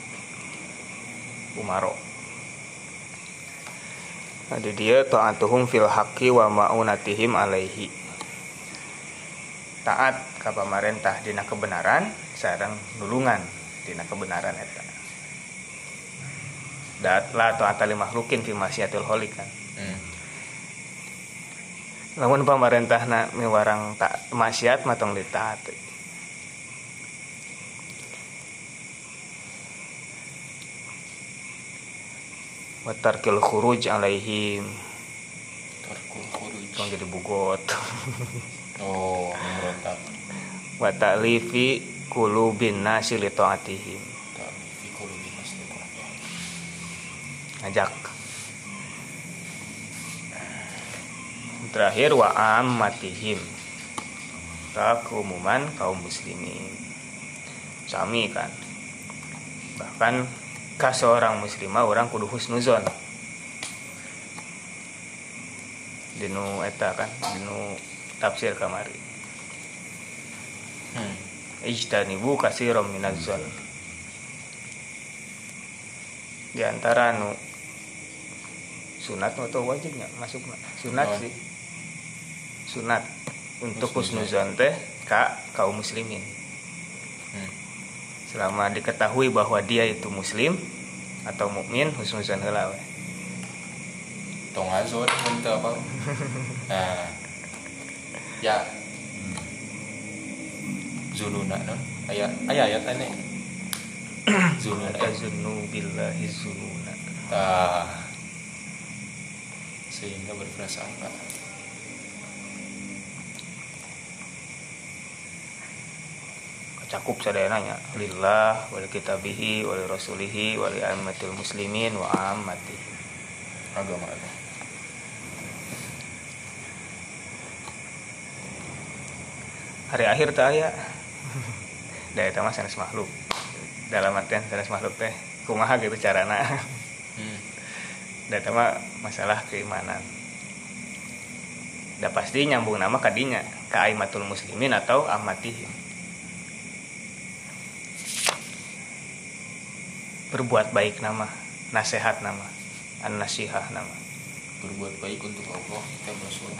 umaro. Ada dia taatuhum fil haqqi wa ma'unatihim alaihi. Taat ka pamarentah dina kebenaran sareng nulungan dina kebenaran eta. Dat la ta'ata li makhlukin fi masyiatil khaliq kan. Hmm. lamun pamarentahna miwarang tak maksiat matong ditaati watarkil khuruj alaihim. Tarkul khuruj. tong jadi bugot. *laughs* Oh, memberontak. wa ta'lifi qulubin nasi li taatihim. Tapi fi qulubi maslimun. ngajak terakhir wa ammatihim. Keumuman kaum muslimin. Sami kan. Bahkan ka seorang muslimah orang kudu husnuzon dinu eta kan dinu tafsir kamari Hmm. ijtanibu katsiran minaz-zon di antara nu sunat atau wajib nggak masuk sunat Oh. sih sunat untuk Husnuzon. teh ka kaum muslimin. Selama diketahui bahwa dia itu muslim atau mukmin husnuzon heula we. Tong azot untuk apa? *laughs* Nah. Ya. Zununa non. Aya aya ayat aneh. *clears throat* Zununa. tazunnu billahi zununa Ah. Sehingga berprasangka. Cakup sadananya lillah wal kitabihi wal rasulihi wal ammatil muslimin wa ammati. Agama itu. hari akhir teh aya da eta mah sanes makhluk. Dalam artian sanes makhluk teh kumaha gitu carana Hmm. da eta mah masalah keimanan. Da pasti nyambung nama kadinya ka aimatul muslimin atau amatihim berbuat baik nama nasihat nama an nasihah nama Berbuat baik untuk Allah kita bersyukur.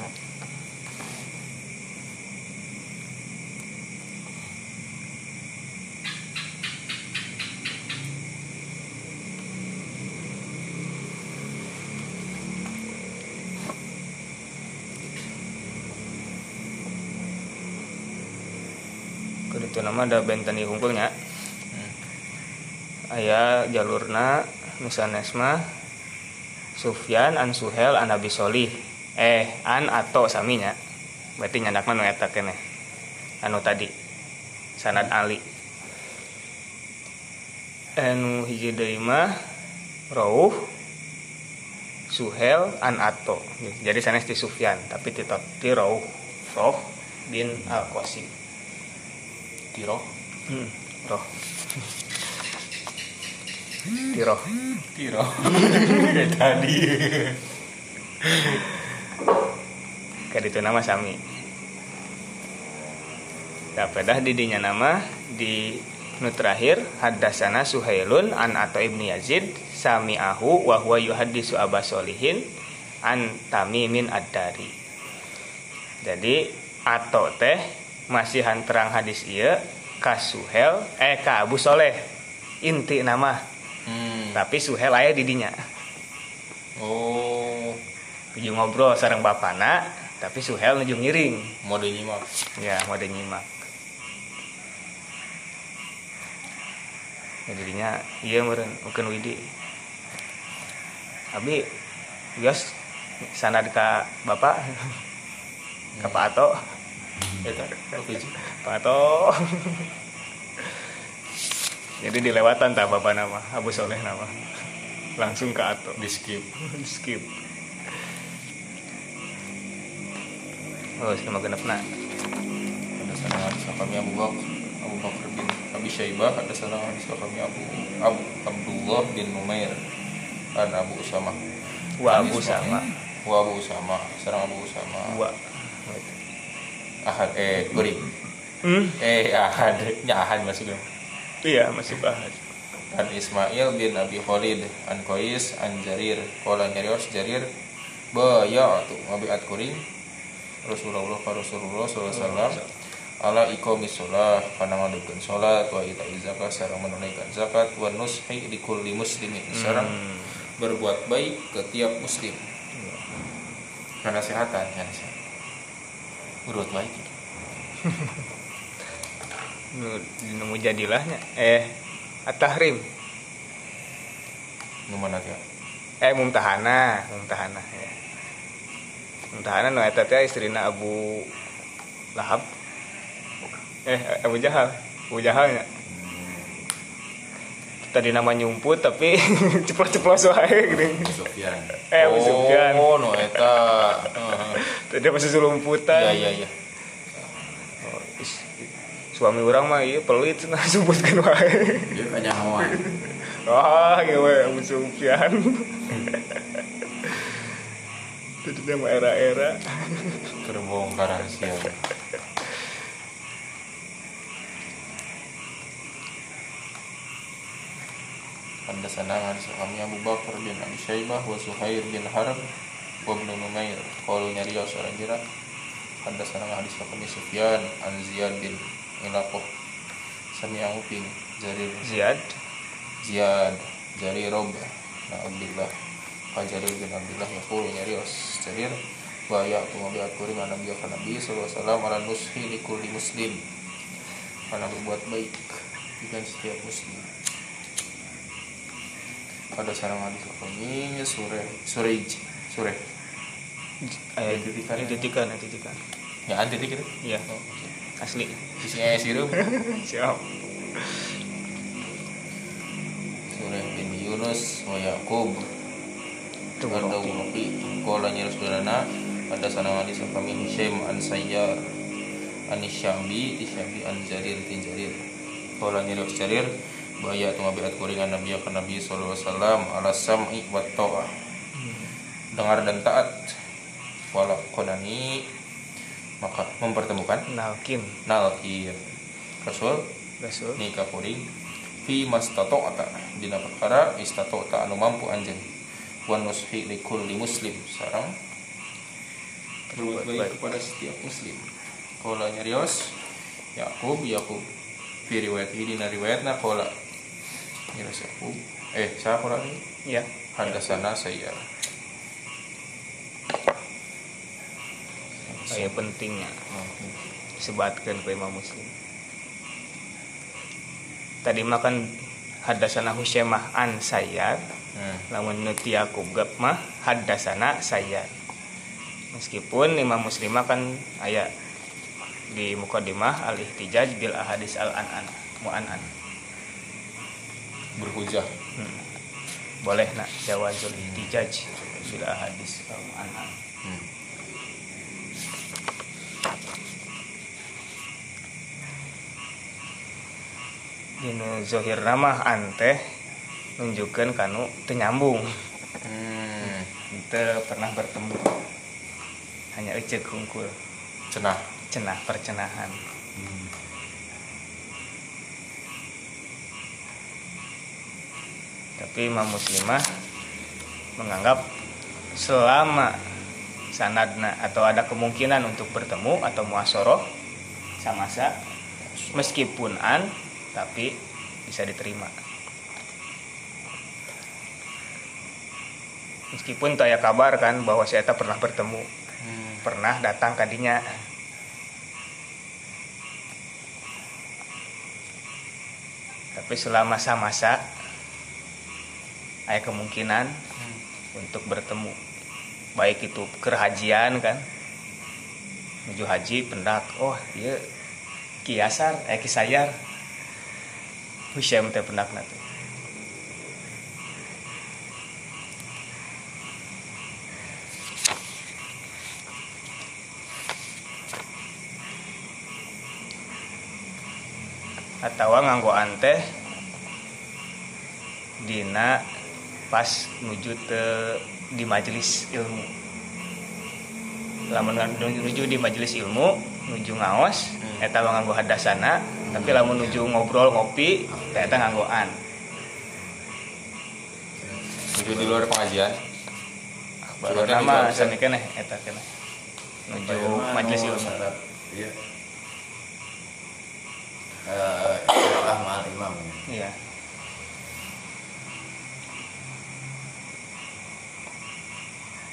Kudu nama ada benten hungkulnya Hmm. Aya jalurna mah Sufyan an Suhel an Abi Solih. Eh an atau saminya. Berarti nyandakna nu eta keneh anu tadi sanad Ali. Anu hiji mah Rauh Suhel an Ato. Jadi sanes ti Sufyan tapi ti ti Rauh. Roh bin Al Qasim hmm. Roh Tiro Kayak *laughs* tadi. kayak itu nama sami. Dapat dah didinya nama di nu terakhir hadasana Suhailun an atau ibni Yazid sami ahu wa huwa yuhaddisu Aba Solihin an Tamimin ad-Dari. Jadi atau teh masih terang hadis iya ka Suhel eh ka Abu Soleh. Inti nama hmm. tapi Suhel aya didinya oh. Tujuh ngobrol sareng bapana tapi Suhel nuju ngiring. Mode nyimak. Ya mode nyimak. Ya, jadinya iya meren mungkin widi. Abi bias sana ke bapak ke Pak Ato. Pak Ato *laughs* jadi dilewatan tak bapak nama Abu Soleh nama. Langsung ke Ato. Di skip. *laughs* Skip. Oh sama genepna ada sanang hadis kami Abu Bakar? Abu Bakar bin Abi Syaibah ada sanang hadis kami Abu Abu Abdullah bin Numair dan Abu Usama. Wa Abu sama wa Abu Usama. Sareng Abu Usama. Wa. Ahad eh Guri hmm? Eh Ahad. Nya Ahad masuk dong iya masih bahas an Ismail bin Abi Khalid an Qais an Jarir. Qala nyarios Jarir. Bayatu kuring. Rasulullah ka Rasulullah sallallahu alaihi wasallam. Ala iqamis shalah kana ngadeukeun salat wa ita zakat sareng menunaikan zakat wa nushi li kulli muslimin. Sareng Hmm. berbuat baik ke tiap muslim. Karena kesehatan ya berbuat baik *laughs* nemu jadilahnya. Eh at-tahrim. Nu mana teh eh mumtahana. Mumtahana ya. Mumtahana nu eta teh istrina Abu Lahab. Eh Abu Jahal. Abu Jahalnya. Tadi nama nyumput tapi *laughs* ceplos-ceplos wae gini Sofyan eh Abu Sufyan. Oh no eta. Heeh. tadi masih sulumputan iya iya iya. Oh, suami orang mah iya pelit nah sumputkan wae dia kanyahoan Wah, gue Abu Sufyan. Jadi dia mah era-era. terbongkar rahasia Anda sanangan kami Abu Bakar bin Abi Syaibah wa Suhair bin Harb wa Ibnu Numair qalu nyarios orang jira Anda sanangan hadis kami Sufyan an Ziyad bin Ilaqah sami anguping Jarir Ziyad. Ziyad Jarir Rob na Abdullah Ka Jarir bin Abdullah yaqulu nyarios Jarir wa ya tu mabiat kuring an Nabi ka Nabi sallallahu alaihi wasallam ala nushi li kulli muslim. Karena berbuat baik dengan setiap muslim. Pada sarang hadis kami sore sore sore. Ayah Titikan. titikan, titikan. ya anti kita Iya, oh, asli. sisi es sirup Siap. sore bin Yunus wa Yaqub Tuh, ada. Uloki Kola nyerus dolana Ada sanang hadis kami Hisham an Sayyar An Syambi Di Syambi an Jarir tin Jarir. Kola nyerus Jarir Bahaya tu ngabiat kuringan Nabi akan Nabi SAW Ala sam'i wa ta'ah. Dengar dan taat. Wala konani Maka mempertemukan Nalkin. Nalkir Rasul Rasul. nikah kuring fi mastata'ta dina perkara istata'ta anu mampu anjeun wa nushi li kulli muslim. Sareng berbuat baik. baik. kepada setiap muslim. Qala nyarios Yakub Yakub fi riwayat ini dina riwayatna qala. Nyarios Yakub eh siapa qala Ya. hadasana saya Ayah pentingnya sebatkan ke Imam Muslim. Tadi makan hadasana Husyamah an Sayyad hmm. lamun nuti gap mah hadasana Sayyad. meskipun Imam Muslimah kan ayat di mukadimah al ihtijaj bil ahadis al anan mu'anan berhujah hmm. boleh nak jawazul ihtijaj bil ahadis al anan hmm. Zohir nama anteh nunjukkan kanu tenyambung hmm. kita pernah bertemu? Hanya ecek hungkul cenah. Cenah percenahan. Tapi Imam Muslimah menganggap selama sanadna atau ada kemungkinan untuk bertemu atau muasoroh sama sa meskipun an tapi bisa diterima. Meskipun tak kabar kan bahwa saya tak pernah bertemu. Pernah datang kadinya tapi selama masa-masa ada kemungkinan untuk bertemu. Baik itu kerhajian kan. Menuju haji pendak. Oh iya. Kiasar eh kisayar Husyam teh pendak nanti atau nganggo ante dina pas menuju ke di majelis ilmu lamun menuju di majelis ilmu menuju ngaos hmm. eta nganggo hadasana tapi lamun menuju ngobrol ngopi eta nganggoan. Menuju di luar pengajian. Baru nama sami keneh eta keneh menuju majelis ilmu. Iya. Uh, mal imam. Iya.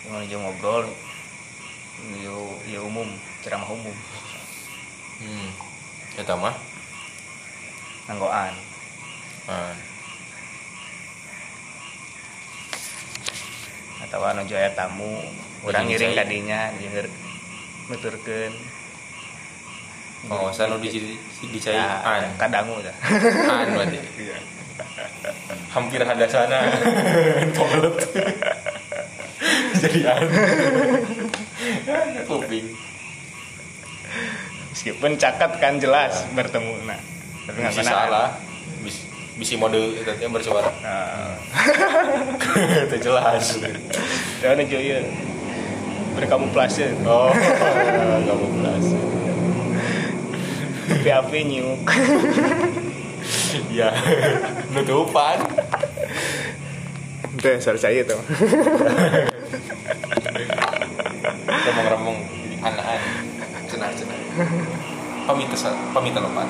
Menuju ngobrol menuju ya umum ceramah umum. Hmm. Ya mah nanggoan ah. atau menuju aya tamu orang ngiring kadinya jeung nuturkeun Pengawasan di dicai ya, an kadangu dah. *laughs* an berarti. Hampir ada sana. *laughs* Toilet. Jadi an. Kuping. Meskipun cakat kan jelas bertemu nah. Tapi nggak Bisa salah. Bis, bisi mode itu yang bersuara. Nah, *laughs* Itu jelas. jangan nuju ieu. Berkamuflase. Oh, *laughs* kamu belas. Api-api nyuk. Ya, nutupan. Itu suara saya tuh. Remong-remong anak cenah-cenah. Pamit pamit lepan.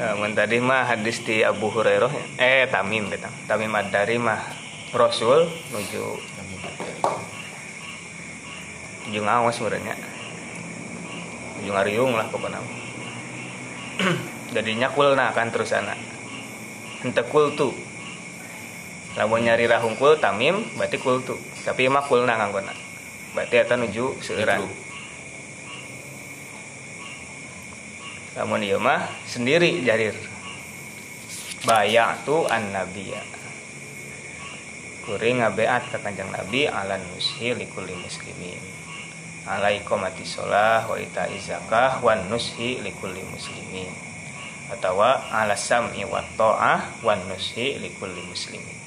Namun tadi mah hadis di Abu Hurairah eh Tamim betang. Tamim ad-Dari mah Rasul nuju nuju ngawas sebenarnya. Nuju ngariung lah pokoknya. *clears throat* Jadinya kulna kan terus anak. Henteu kultu. Lamun nyari rahungkul Tamim berarti kultu. Tapi mah kulna nganggona. Berarti eta nuju seueuran. Namun ieu mah sendiri jarir. Bayatu an nabiya. Kuring ngabeat ka kanjeng Nabi ala nushi likulli muslimin. Ala iqamati sholah wa ita zakah wa nushi likulli muslimin. Atawa ala sam'i wa ta'ah wa nushi likulli muslimin.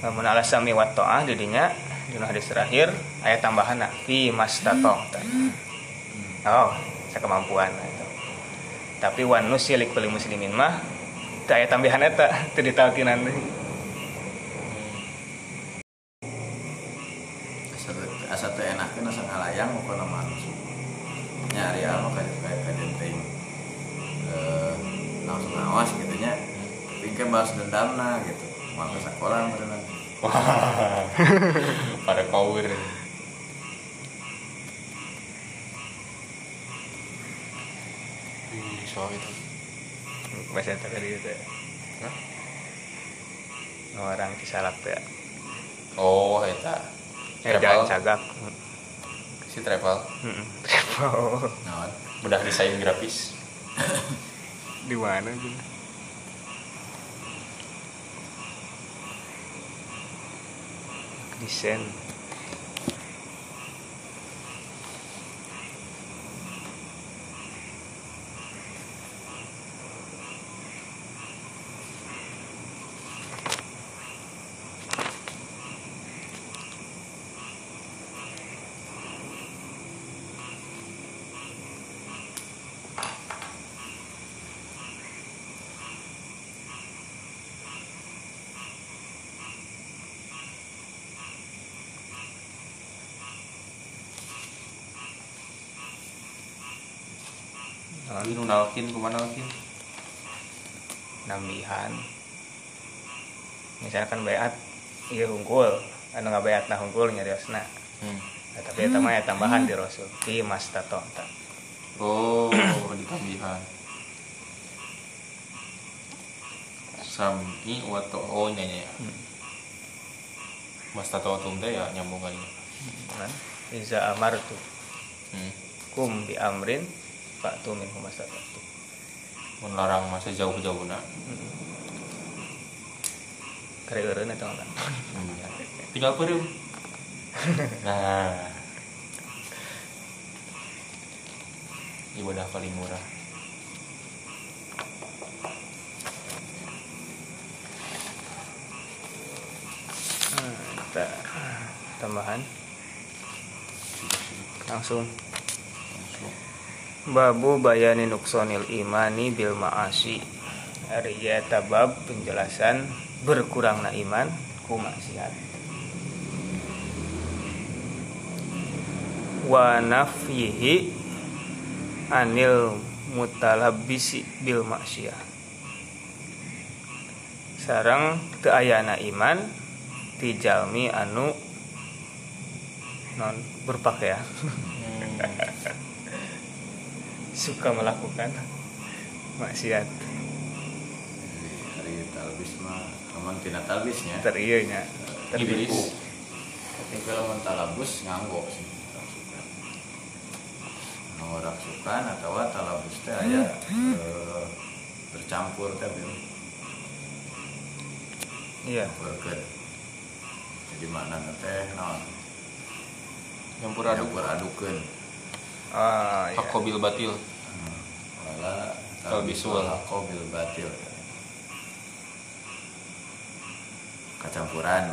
Namun ala sam'i wa ta'ah didinya dina hadis terakhir ayat tambahan fi mastata'ta. Oh, kemampuan itu. Tapi wan nusilik kulli muslimin mah teu aya tambahan eta *laughs* teu ditalkinan deui. asa teu enakeun asa ngalayang pokona mah nyari al mah kayak kayak kadenting eh langsung awas gitu nya tapi kan balas dendamna gitu mau ke sekolah beneran Wah, *laughs* pada power. Eta tadi itu Hah? orang cisalak teh oh eta eh Travel. jangan cagak. Si travel. *laughs* Travel. Bedah desain grafis. Di mana gitu desain Ini nu nalkin kumaha nalkin? Nambihan misalkan beat iya hungkul anu nggak beat nah hungkul nyariosna hmm. nah, tapi mah ya tambahan di rasul. Di mas tato oh *coughs* di tambihan. Sami wato oh nya nya. Hmm. mas tato tum teh ya nyambung kali kan iza amartu. Hmm. kum bi amrin pak tu min humas tato mun larang masa jauh-jauh na kare eureun eta mah tinggal perum *laughs* nah. Ibadah paling murah. Hmm, tambahan. Langsung Babu bayani nuksonil imani bil ma'asi. Hari ya tabab penjelasan berkurangna iman ku maksiat. Wa nafyihi anil mutalabbisi bil maksiyah Sarang teu ayana iman ti jalmi anu non berpakaian *laughs* suka melakukan maksiat. Hari talbis mah aman tina talbisnya terieunya tertipu Iblis. tapi kalau mun talabus nganggo sih. Nu rasukan atau talabus teh aya eh, bercampur teh Bil. iya. Burger jadi mana teh naon? Nyampur aduk. Campur adukeun. Ah iya. Batil wala Talbisul. qabil batil kecampuran.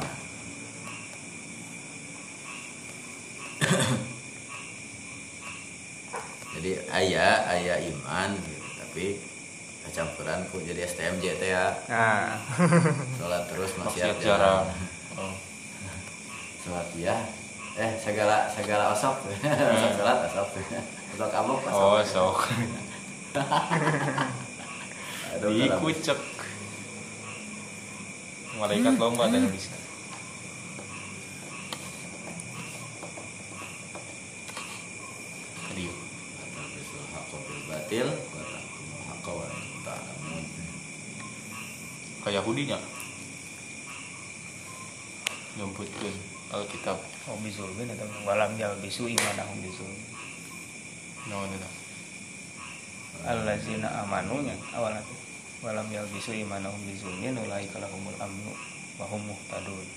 *coughs* Jadi ayah ayah iman gitu tapi kecampuran ku jadi STMJ teh ya? Nah. *laughs* Sholat terus maksiat jarang jarang. Oh. sholat ya eh segala segala osok osok *laughs* sholat osok osok osok oh sok Aduh, dalam- dikucek malaikat lomba dan Keriu. Talbisul haqqo bil batil kayak Yahudinya nyebutkan Alkitab. Oh bizulmin atau walam jal bisu imanahum bizulmin no no no allazina amanunya awalnya tuh walam jal bisu imanahum bizulmin ulai kalahumul amnu wa hum muhtadun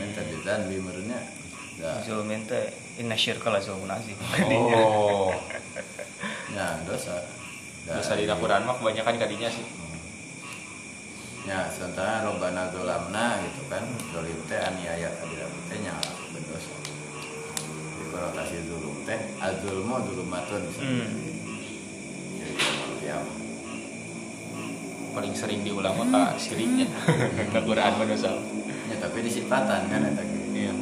Minta didan bimernya. Ya, bizulmin teh inna syirka la zulmun azim oh ya dosa. Bisa di Quran mah kebanyakan kadinya sih Ya, sementara robbana dolamna gitu kan. Dolim teh aniaya kadira teh nya berdosa. Di konotasi zulum teh azulmu dulumatun. hmm. Jadi kiamat. paling sering diulang mah kak siriknya *laughs* ke Quran mah dosa Ya, tapi disipatan kan eta gitu. iya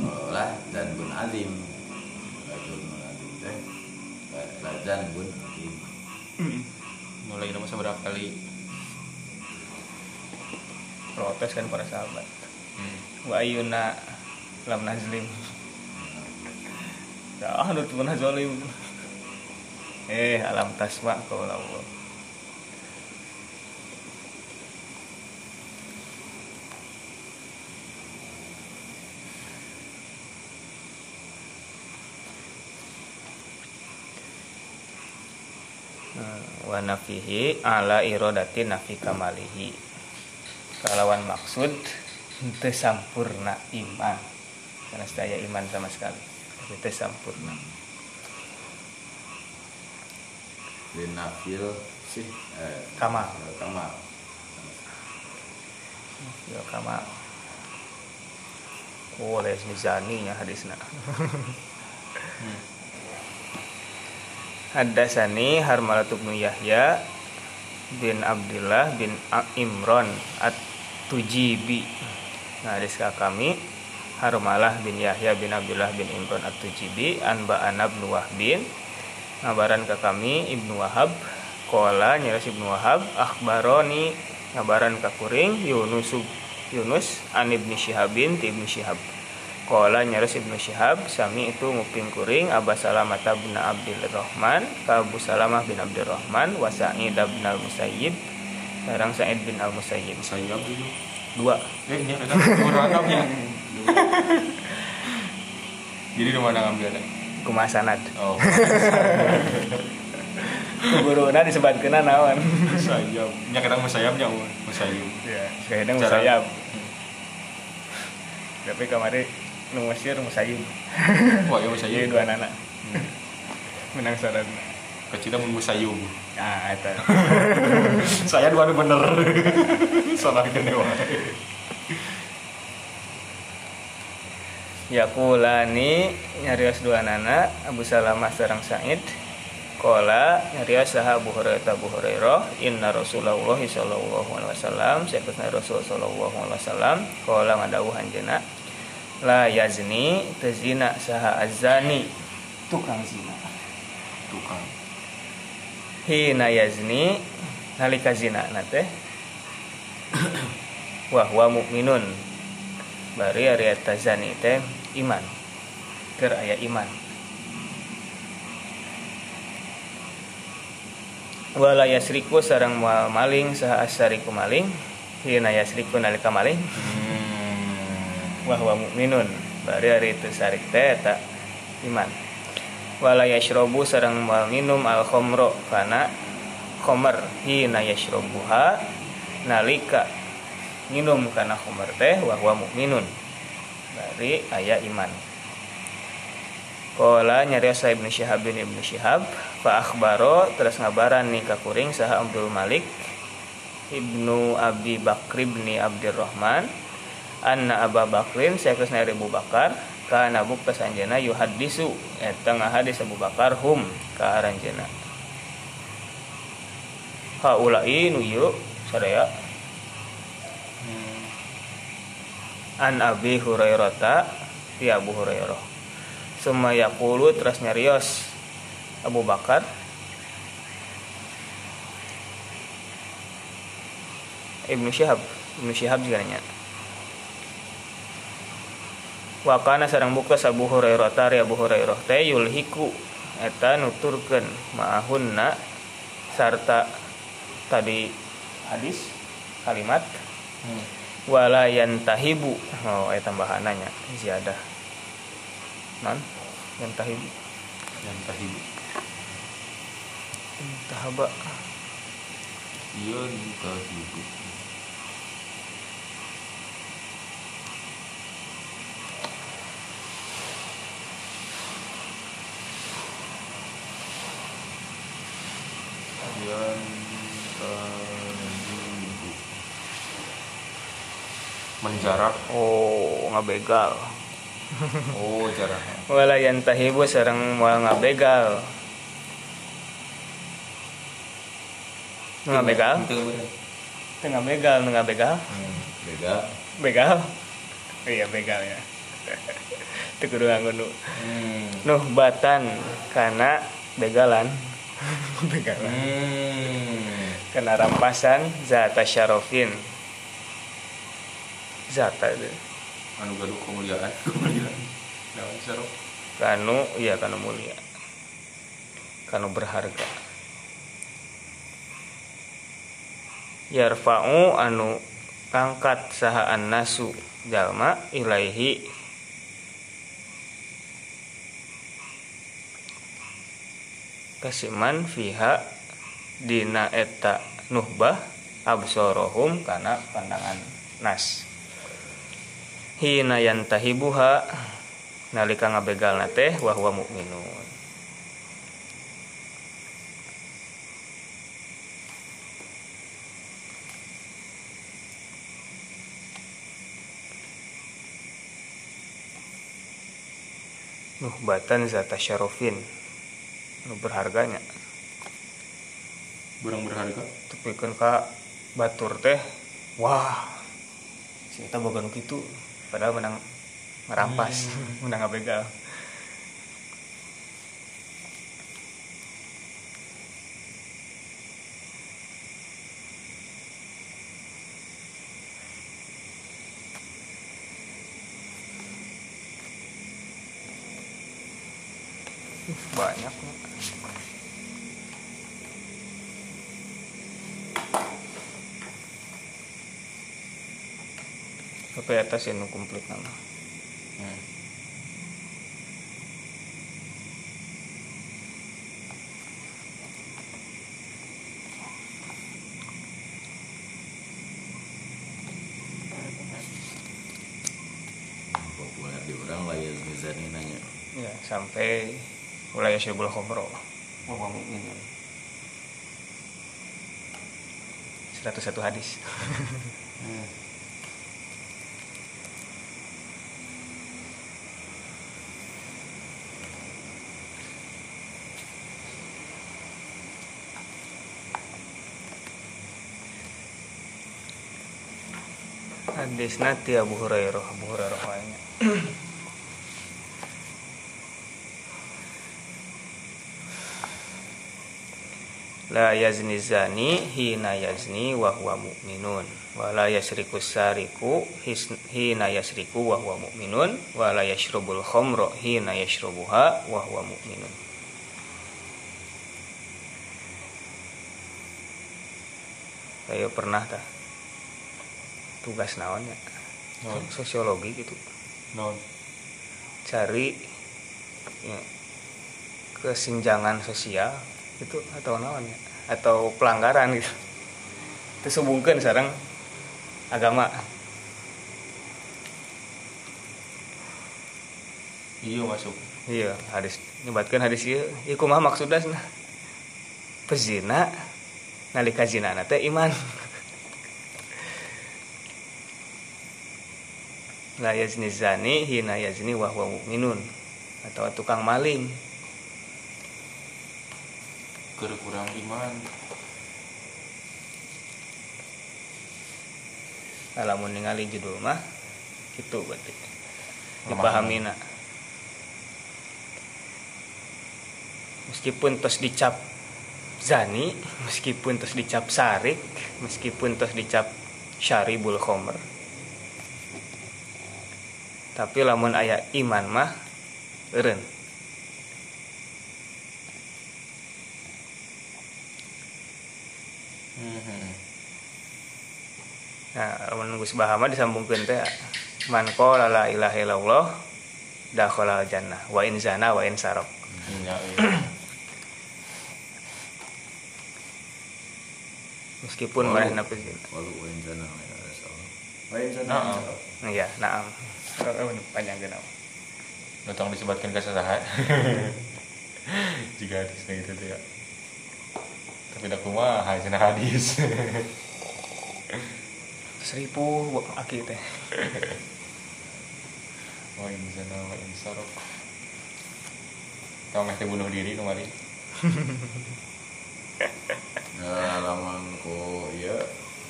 Seolah dan bun azim. Lazul bun azim teh. Lazan bun azim. mulai nama seberapa kali protes kan para sahabat hmm. wa ayyuna lam nazlim ya anu tuh zalim eh alam tasma qaul Allah Nah, wa nafihi ala irodati nafi kamalihi. Kalawan maksud sampurna iman. Karena saya iman sama sekali tapi teu sampurna Linafil sih eh, kamal kamal ya kamal oh les mizani ya hadisna. Hadasani Harmalat bin Yahya bin Abdullah bin Imron At-Tujibi. Nah, hadis kami Harmalah bin Yahya bin Abdullah bin Imron At-Tujibi Anba Anab bin Wahbin ngabaran ke kami Ibnu Wahab Kola nyaris Ibnu Wahab Akhbaroni. Ngabaran ke kuring Yunus Yunus an Ibnu Syihabin ti Ibnu Syihab. Kola nyaris Ibnu Syihab Sami itu nguping kuring Aba Salamah bin Abdul Rahman Ka Abu Salamah bin Abdul Rahman Wa Sa'id bin Al-Musayyib. Sarang Sa'id bin Al-Musayyib. Dulu. Dua. Eh, ini ada. Jadi *laughs* di mana ngambilnya? Kumasanad Oh, Guruna disebutkeun naon musayab. Nya kadang musayabnya musayab. Ya, kadang musayab Tapi kemarin Nu Mesir musayyib *laughs* Wah, ya Jadi musayab. dua anak Menang saran Kecilnya mun musayub. Nah, itu *laughs* Saya dua bener. Salah kene wae. Yakulani nyarios dua nana Abu Salamah sarang Said. Kola nyarios saha Abu Hurairah Abu Hurairah. Inna Rasulullah sallallahu alaihi wasallam Sayyidina Rasul sallallahu alaihi wasallam. Kola ngadawuh anjeuna La yazni tezina saha azani. Tukang zina. Tukang. Hina yazni Nalika zina nate. *coughs* Wahwa mu'minun Bari ari eta zani teh iman. Keur aya iman. Wala yasriku sareng moal maling saha asariku maling Hina yasriku nalika maling. Hmm. Wahwa mu'minun. Bari ari itu sarik teh eta iman. Wala yashrobu sareng moal minum al khomro Kana khomer. Hina yashrobuha Nalika minum kana khomer teh Wahwa mu'minun. Bari aya iman. Kola nyarios sa Ibnu Syihab bin Ibnu Syihab Fa akhbaro terus ngabaran nih ka kuring saha Abdul Malik Ibnu Abi Bakri bin Abdurrahman Anna Aba Bakrin sayakusna Abu Bakar kana bukta sanjana yuhaddisu eta ngahadis Abu Bakar hum ka aranjeuna Haulai nu ieu sadaya an Abi Hurairah ti Abu Hurairah. Suma yaqulu terus nyarios Abu Bakar Ibnu Syihab. Ibnu Syihab juga nanya. Wa kana sareng Abu Hurairah tari Abu Hurairah teh yulhiku eta nuturkeun ma'ahunna sarta tadi hadis kalimat Hmm. wala yantahibu. Oh eta tambahannya ziyadah. Non yantahibu. Yang tahibu. tahaba Iya, tahibu. Yang tahibu. Menjarak. oh ngabegal Oh, jarak. wala yantahibu sareng moal ngabegal ngabegal Itu bener. teu ngabegal nu ngabegal Hmm. begal oh, iya begal ya *laughs* teu kudu nganggo Hmm. nuh batan kana begalan *laughs* begalan Hmm. kena rampasan zata syarofin zata itu Anu gaduh kemuliaan, *laughs* kemuliaan. Nah, seru. kanu iya kanu mulia. Kanu berharga. Yarfa'u anu kangkat saha nasu jalma ilaihi. Kasiman fiha dina eta nuhbah absorohum kana pandangan nas hina yantahibuha nalika ngabegal teh wa huwa mukminun nuhbatan zata syarofin. Nu berharganya. Burang berharga. tapi kan ka batur teh wah. Boga nu kitu padahal menang merampas menang ngabegal Uh, banyak Tapi atas yang nu komplit nama Hmm. populer di orang lah ya Mizani nanya. Ya sampai mulai syubul khomro. Wah mukminun 101 hadis hadis nanti Abu Hurairah Abu Hurairah lainnya. La yazni zani hina yazni wa huwa mu'minun. Wa la yasriku sariku hina yasriku wa huwa mu'minun. Wa la yashrubul khamra hina yashrubuha wa huwa mu'minun. Ayo pernah tah tugas naonnya Naon? sosiologi gitu. Non. cari ya, kesenjangan sosial itu atau naon ya? Atau pelanggaran gitu. Itu sehubungkan sekarang agama. Iya masuk. iya hadis nyebatkan hadis iya. Iya kumaha maksudnya nah pezina nalika zina teh iman la yazni zani hina yazni wa huwa mu'minun. Atau tukang maling. Kurang iman. alamun ningali judul mah itu berarti. Pemahaman. dipahami meskipun terus dicap zani meskipun terus dicap sarik meskipun terus dicap syaribul khomer tapi lamun aya iman mah eureun Hmm. Nah, lamun Gus Bahama disambungkeun teh man qala la ilaha illallah dakhala jannah wa in zana wa in sarok. Ya, iya. *clears throat* Meskipun pezina. walau wain sana ya Rasulullah wain sana Nah, Iya, naam. Oh, panjang genap. Datang disebutkan ke sasaha. *laughs* Jika hadis gitu tuh ya. Tapi dak kumaha cenah hadis. *laughs* Seribu buat aki teh. *laughs* Wa in zana wa in sarok. Kamu meh teh bunuh diri kemarin. Nah, lamun ku iya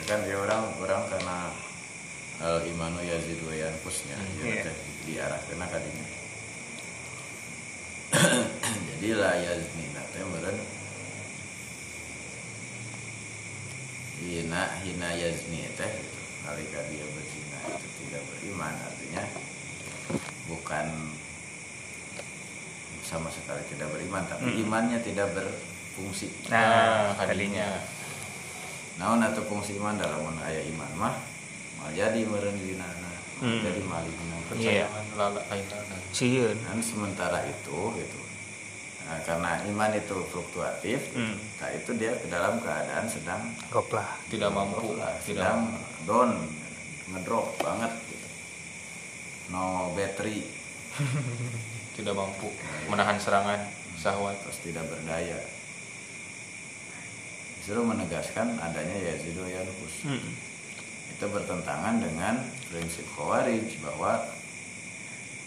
kan dia orang orang karena al imanu yazid wa yanqusnya Hmm, iya. teh diarahkeun ka dinya *clears throat* jadi la yaznina teh meureun hina hina yazni teh gitu. nalika dia berzina itu tidak beriman artinya bukan sama sekali tidak beriman tapi Hmm. imannya tidak berfungsi nah Ah, tadinya naon atau fungsi iman dalam mun aya iman mah mal jadi meureun dinana Hmm. jadi malingna Iya. percayaan lala aing lala sieun dan sementara itu gitu. Nah, karena iman itu fluktuatif Hmm. nah itu dia ke dalam keadaan sedang goplah tidak mampu lah, tidak sedang down ngedrop banget gitu. no battery. *laughs* Tidak mampu menahan serangan syahwat terus tidak berdaya. Justru menegaskan adanya yazidu yankus Hmm. Itu bertentangan dengan prinsip khawarij bahwa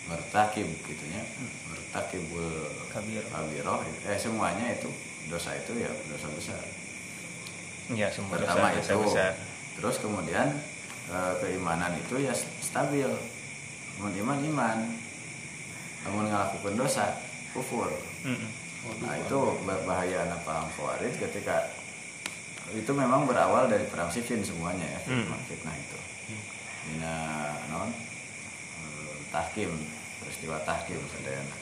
mertakib gitunya mertakibul Kabir. kabiroh eh semuanya itu dosa itu ya dosa besar. Ya semua pertama dosa, itu. dosa besar. Terus kemudian eh, keimanan itu ya stabil. Mun iman iman. Namun ngelakukan dosa kufur. Mm-mm. nah itu bah- bahaya anak paham khawarij ketika itu memang berawal dari perang Siffin semuanya ya fitnah, Hmm. fitnah itu. Dina non eh, tahkim peristiwa tahkim sadayana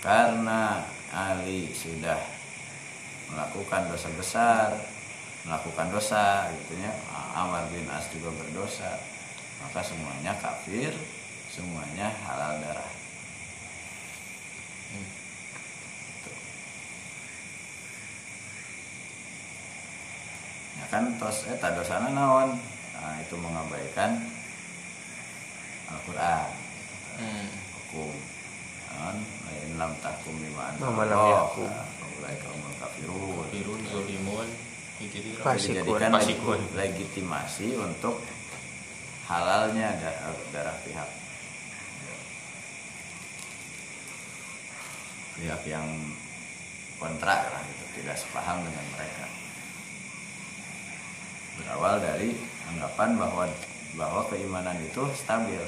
karena Ali sudah melakukan dosa besar melakukan dosa gitunya Amar bin As juga berdosa. Maka semuanya kafir semuanya halal darah ya kan tos eta dosana naon? Nah, itu mengabaikan Al-Quran. Hmm. hukum. Naon? Lain lam tahkum bima Wa lam yahkum. mulai kaum kafirun. Firun zolimun itu dia Fasikun. dijadikan legitimasi untuk halalnya da- darah pihak. Pihak yang kontra lah gitu tidak sepaham dengan mereka berawal dari anggapan bahwa bahwa keimanan itu stabil.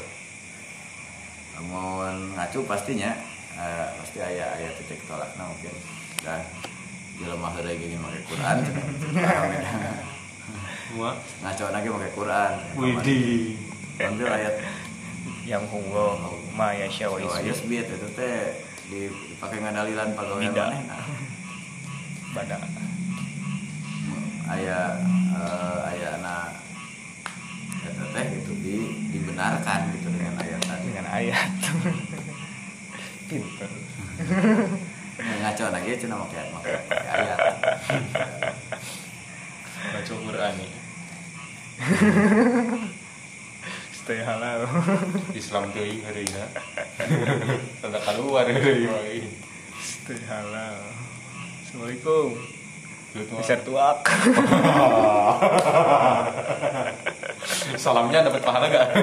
Namun ngacu pastinya eh, pasti ayah ayah titik tolaknya mungkin dan jelema heureuy gini make Quran ya. ngaco lagi pakai Quran. Widih. ambil ayat. Yang huwa ma yasha wa Jawa yusbit Yusbit itu teh di- dipakai ngadalilan pegawai Tidak. maneh nah pada aya eh, aya na eta teh gitu di dibenarkan gitu dengan ayat tadi. Dengan *laughs* ayat pinter ngaco lagi cina pakai pakai pakai ayat. Baca Quran nih *laughs* stay halal. Islam teuing heureuy tanda keluar heureuy mah ieu. stay halal. Assalamualaikum. Tuh, tuh. Bisa tuak. *laughs* Salamnya dapat pahala gak *laughs*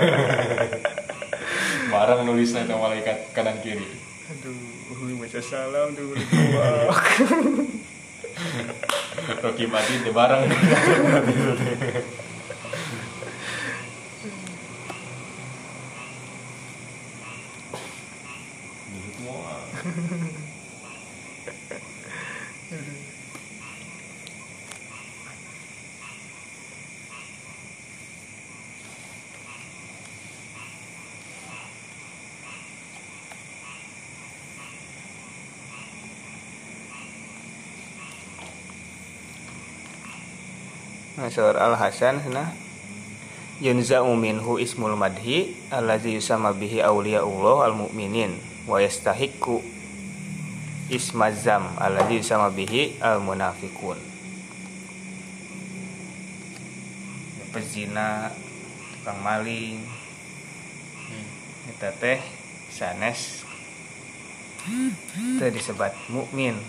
barang nulisnya itu malaikat kanan kiri. Aduh baca salam tuh tuak. *laughs* Rocky Madin di barang Dulu Nasar al Hasan sana yunza'u minhu ismul madhi allazi yusama bihi awliyaullah al mu'minin wa yastahiqqu ismazam allazi yusama bihi al munafiqun pezina tukang maling kita teh sanes. Itu disebat mukmin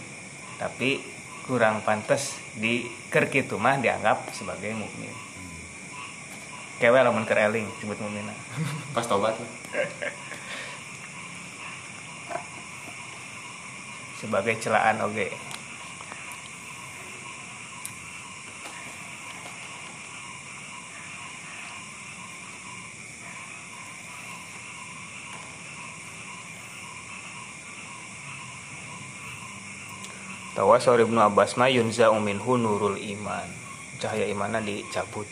tapi kurang pantas di ker kitu mah dianggap sebagai mukmin. Kewe lamun keur eling disebut mukmin. *laughs* Pas tobat sebagai celaan oge Tawa sore Ibnu Abbas ma yunza minhu nurul iman. Cahaya imanna dicabut.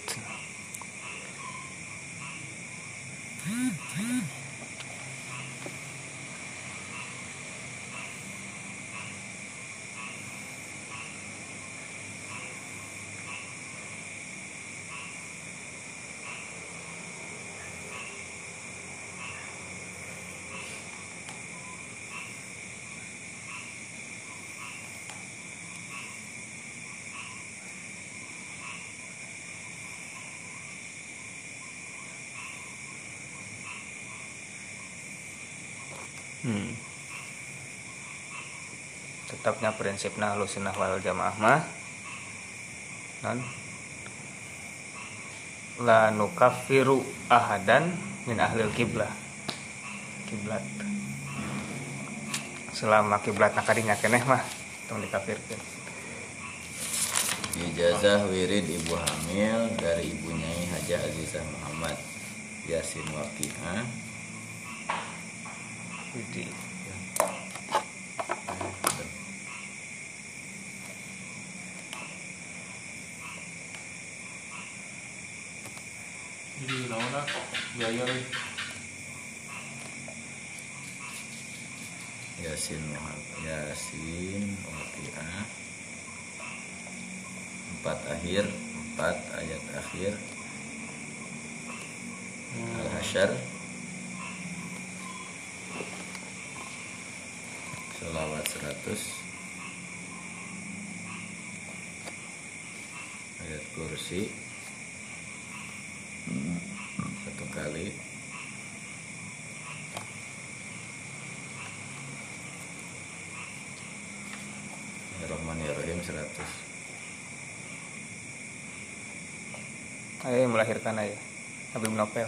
Tetapnya prinsipnya sunnah wal jamaah mah. Non la nukafiru ahadan min ahlil kiblah. Kiblat. Selama kiblat nakadinya keneh mah tong dikafirkan Ijazah wirid ibu hamil dari ibu Nyai Haja Azizah Muhammad Yasin Waqi'ah. Jadi Jadi naon lah biaya lagi. Yasin Muhammad Yasin Waqi'ah Empat akhir Empat ayat akhir Al-Hasyar Selawat 100 Ayat kursi. Satu kali. Bismillahirrahmanirrahim 100 ayo melahirkan aja Habib Nopel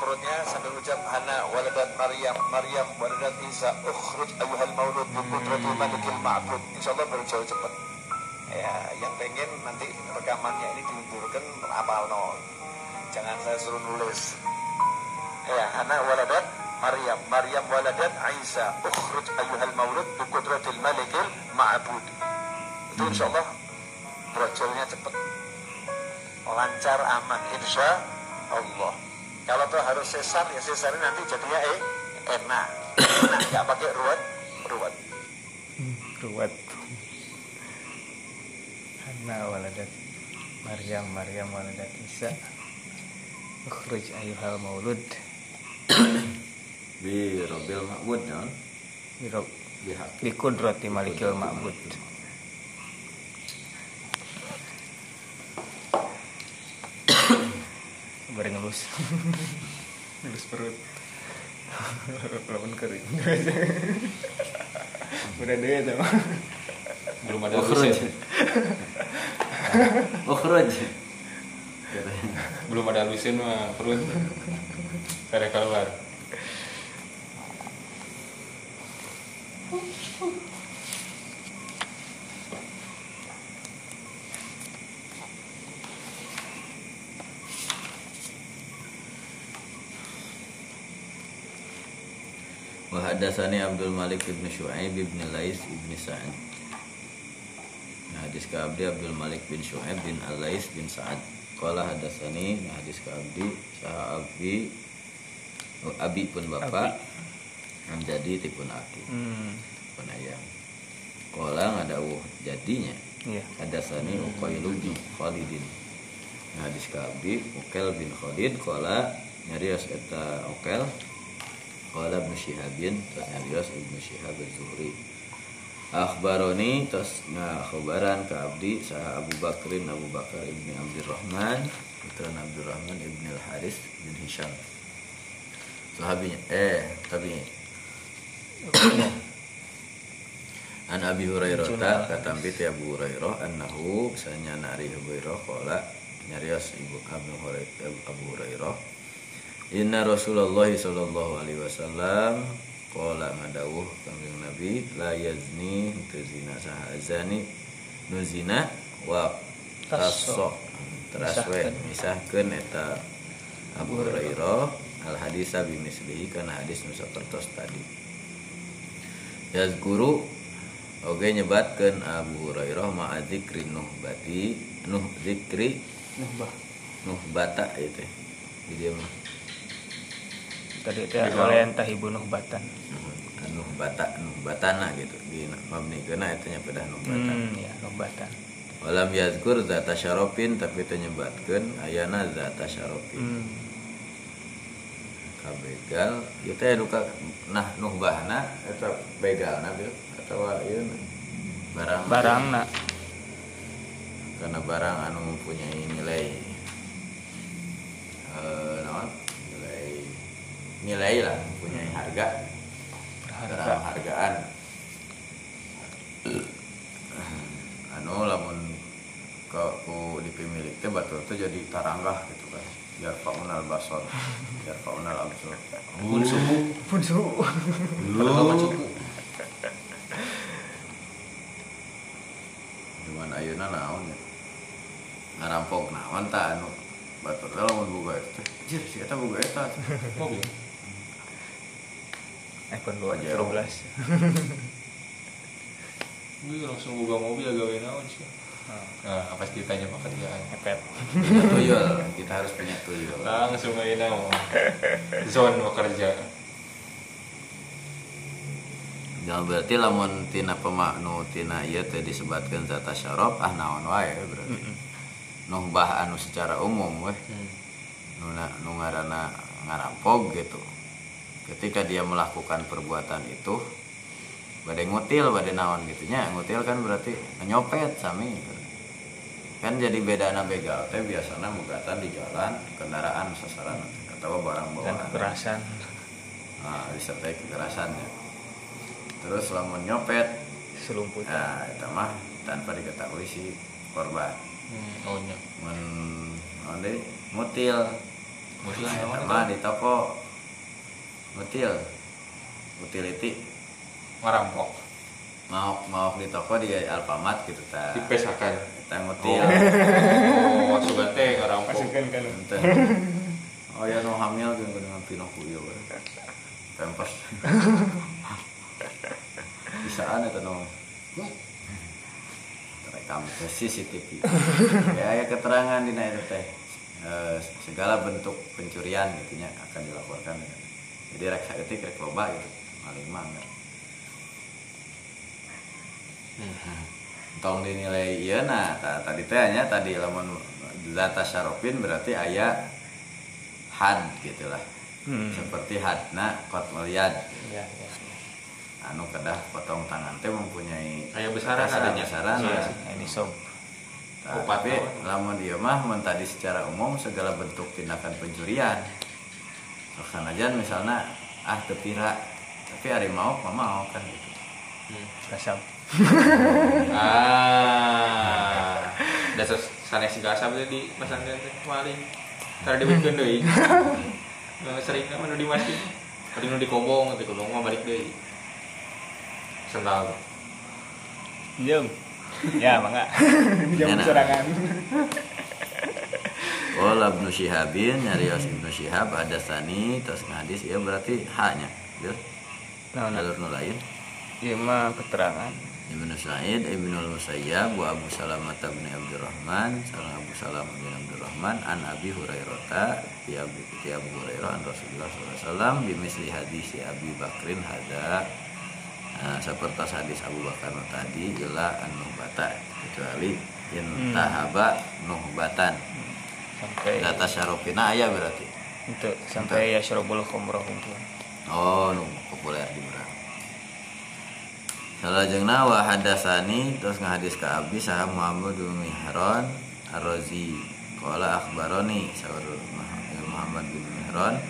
perutnya sambil ucap Hana waladat Maryam Maryam waladat Isa ukhruj ayuhal maulud bi qudratil malikil ma'bud. Insyaallah baru jauh cepat. Ya yang pengen nanti rekamannya ini diunturkan apal nol jangan saya suruh nulis. Ya Hana waladat Maryam Maryam waladat Isa ukhruj ayuhal maulud bi qudratil malikil ma'bud. Itu insyaallah brojolnya cepat. Lancar aman insya Allah kalau tuh harus sesar ya sesar nanti jadinya eh enak. Enak nggak pakai ruwet ruwet. Ruwet. Hana waladat Maryam Maryam waladat Isa Ukhruj ayuhal maulud. Bi Robil Mahmud non Birok Bihak Bikudrati malikil ma'bud Bari ngelus Ngelus perut. *laughs* Lawan kering. *laughs* Udah deh sama Belum ada Ukhruj lusin. Ukhruj Belum ada lusin mah perut. Kare keluar. Wa hadatsani Abdul Malik ibn Syuaib ibn Lais ibn Sa'ad. Nah, hadis ke Abdi Abdul Malik bin Syuaib bin Al-Lais bin Sa'ad. Qala hadatsani nah, hadis ke Abdi saha Abdi oh, Abi pun bapak. Menjadi tipun aki Hmm. Pun ayam. Qala ngadawuh jadinya. Iya. Hadasani Uqailu bin Khalidin. Nah, hadis ke Abdi Uqail bin Khalid. Qala nyarios eta Uqail Qala Ibnu Syihabin terus nyarios Ibnu Syihab az-Zuhri Akhbaroni terus ngakhbaran ke Abdi saha Abu Bakrin Abu Bakar ibni Abdurrahman putra Abdurrahman ibni Al-Haris bin Hisham. Sahabinya eh tabinya *coughs* An Abi Hurairah ta katampi ti Abu Hurairah annahu sanya nari Abu Hurairah qala nyarios ibu Abu Hurairah Abu Hurairah Inna Rasulullah sallallahu alaihi wasallam qala ngadawuh kanjeng Nabi la yazni tu zina saha azani nu zina wa tasso teraswe misahkeun eta Abu Hurairah al hadisa bimislihi kana hadis nu sapertos tadi. Yazguru Oke nyebatkan Abu Hurairah ma'a zikri nuhbati Nuh zikri Nuhbah. nuhbata itu Di dia mah Tadi itu oleh entah ibu nuhbatan. Nuhbata Nuhbatana gitu. Di mabni kena itu nyepedah nuhbata Hmm ya nuhbatan. Walam yazkur zata syarofin Tapi itu nyebatkan Ayana zata syarofin Hmm. Kabegal Itu ya duka Nah nuhbahna Itu begalna bil. Atau iya Barang Barang. Nak karena barang anu mempunyai nilai eh, nilai nilai lah punya harga. Dalam hargaan. Anu lamun ke ku dipemilik teh batur teh jadi taranggah gitu kan. Biar faunal basor biar faunal absor pun suku pun su Lu. Cuman ayeuna naon ya? Ngarampok naon tah anu? Batur teh lamun boga eta jir si eta boga eta mobil iPhone Pajero. 12 gue langsung buka mobil gawe naon sih nah pas ditanya pekerjaan punya tuyul. Kita harus punya tuyul. Langsung aja. Nama *laughs* zone bekerja. Ya berarti lamun tina pemaknu tina ieu teh disebutkeun zat syarab ah naon wae berarti. Nu bah anu secara umum weh. Nu na- nu ngaranna ngarampok gitu. Ketika dia melakukan perbuatan itu badai ngutil badai naon gitu nya. Ngutil kan berarti nyopet sami kan jadi beda begal teh biasanya mugatan di jalan kendaraan sasaran atau barang dan bawaan kekerasan. Nah, disertai kekerasannya terus lamun nyopet. Selumputan. Nah itu mah tanpa diketahui si korban. Hmm, oh nya. Men mutil. Mutil mah di toko mutil utility. Ngarampok mau mau di toko di Alfamart gitu ta. Dipesakan kita mutil oh sugan teh ngarampok masukkan kan. Ente. oh ya no hamil jeung dengan Pinocchio pempes bisaan eta no. Rekam ke CCTV. Ya ya keterangan di itu teh. Eh, segala bentuk pencurian gitunya akan dilaporkan jadi rek saeutik rek loba gitu maling mah enggak. tong dinilai iya nah ta- tadi teh nya tadi lamun data syarofin berarti aya had gitulah hmm. seperti hadna kot melihat ya, ya. anu kedah potong tangan teh mempunyai Aya besaran adanya. besaran Iya ya. ini sob Nah, tapi lamun dia mah mun tadi secara umum segala bentuk tindakan pencurian sanajan misalnya ah tepira tapi hari mau mah mau kan gitu. kasam *laughs* ah. Dasar sanes gasap teh di pesantren teh maling tara dibikin deui *laughs* Yang sering kan nu di masjid tadi nu di kobong teh kobong mah balik deui sendal. Jam ya mangga *laughs* jam serangan Wala Ibnu Syihabin nyarios Ibnu Syihab ada sani terus ngadis ya berarti haknya ya. Nah, nah. jalur nu lain mah keterangan. Ibnu Sa'id, Ibnu Musayyab, wa Abu Salamah bin Abdurrahman, salam Abu Salamah bin Abdurrahman, an Abi Hurairah, ti Abu ti Abu Hurairah an Rasulullah SAW, bimisli hadis Abi Bakrin hada Nah, seperti hadis Abu Bakar tadi ila an nuhbata kecuali in tahaba nuhbatan sampai data syarofina aya berarti. Itu sampai ya syarabul khomroh Oh, nu populer di urang. Salajengna wa hadasani terus ngahadis ka Abi saha Muhammad bin Mihran Ar-Razi. Qala akhbaroni sawar Muhammad bin Mihran.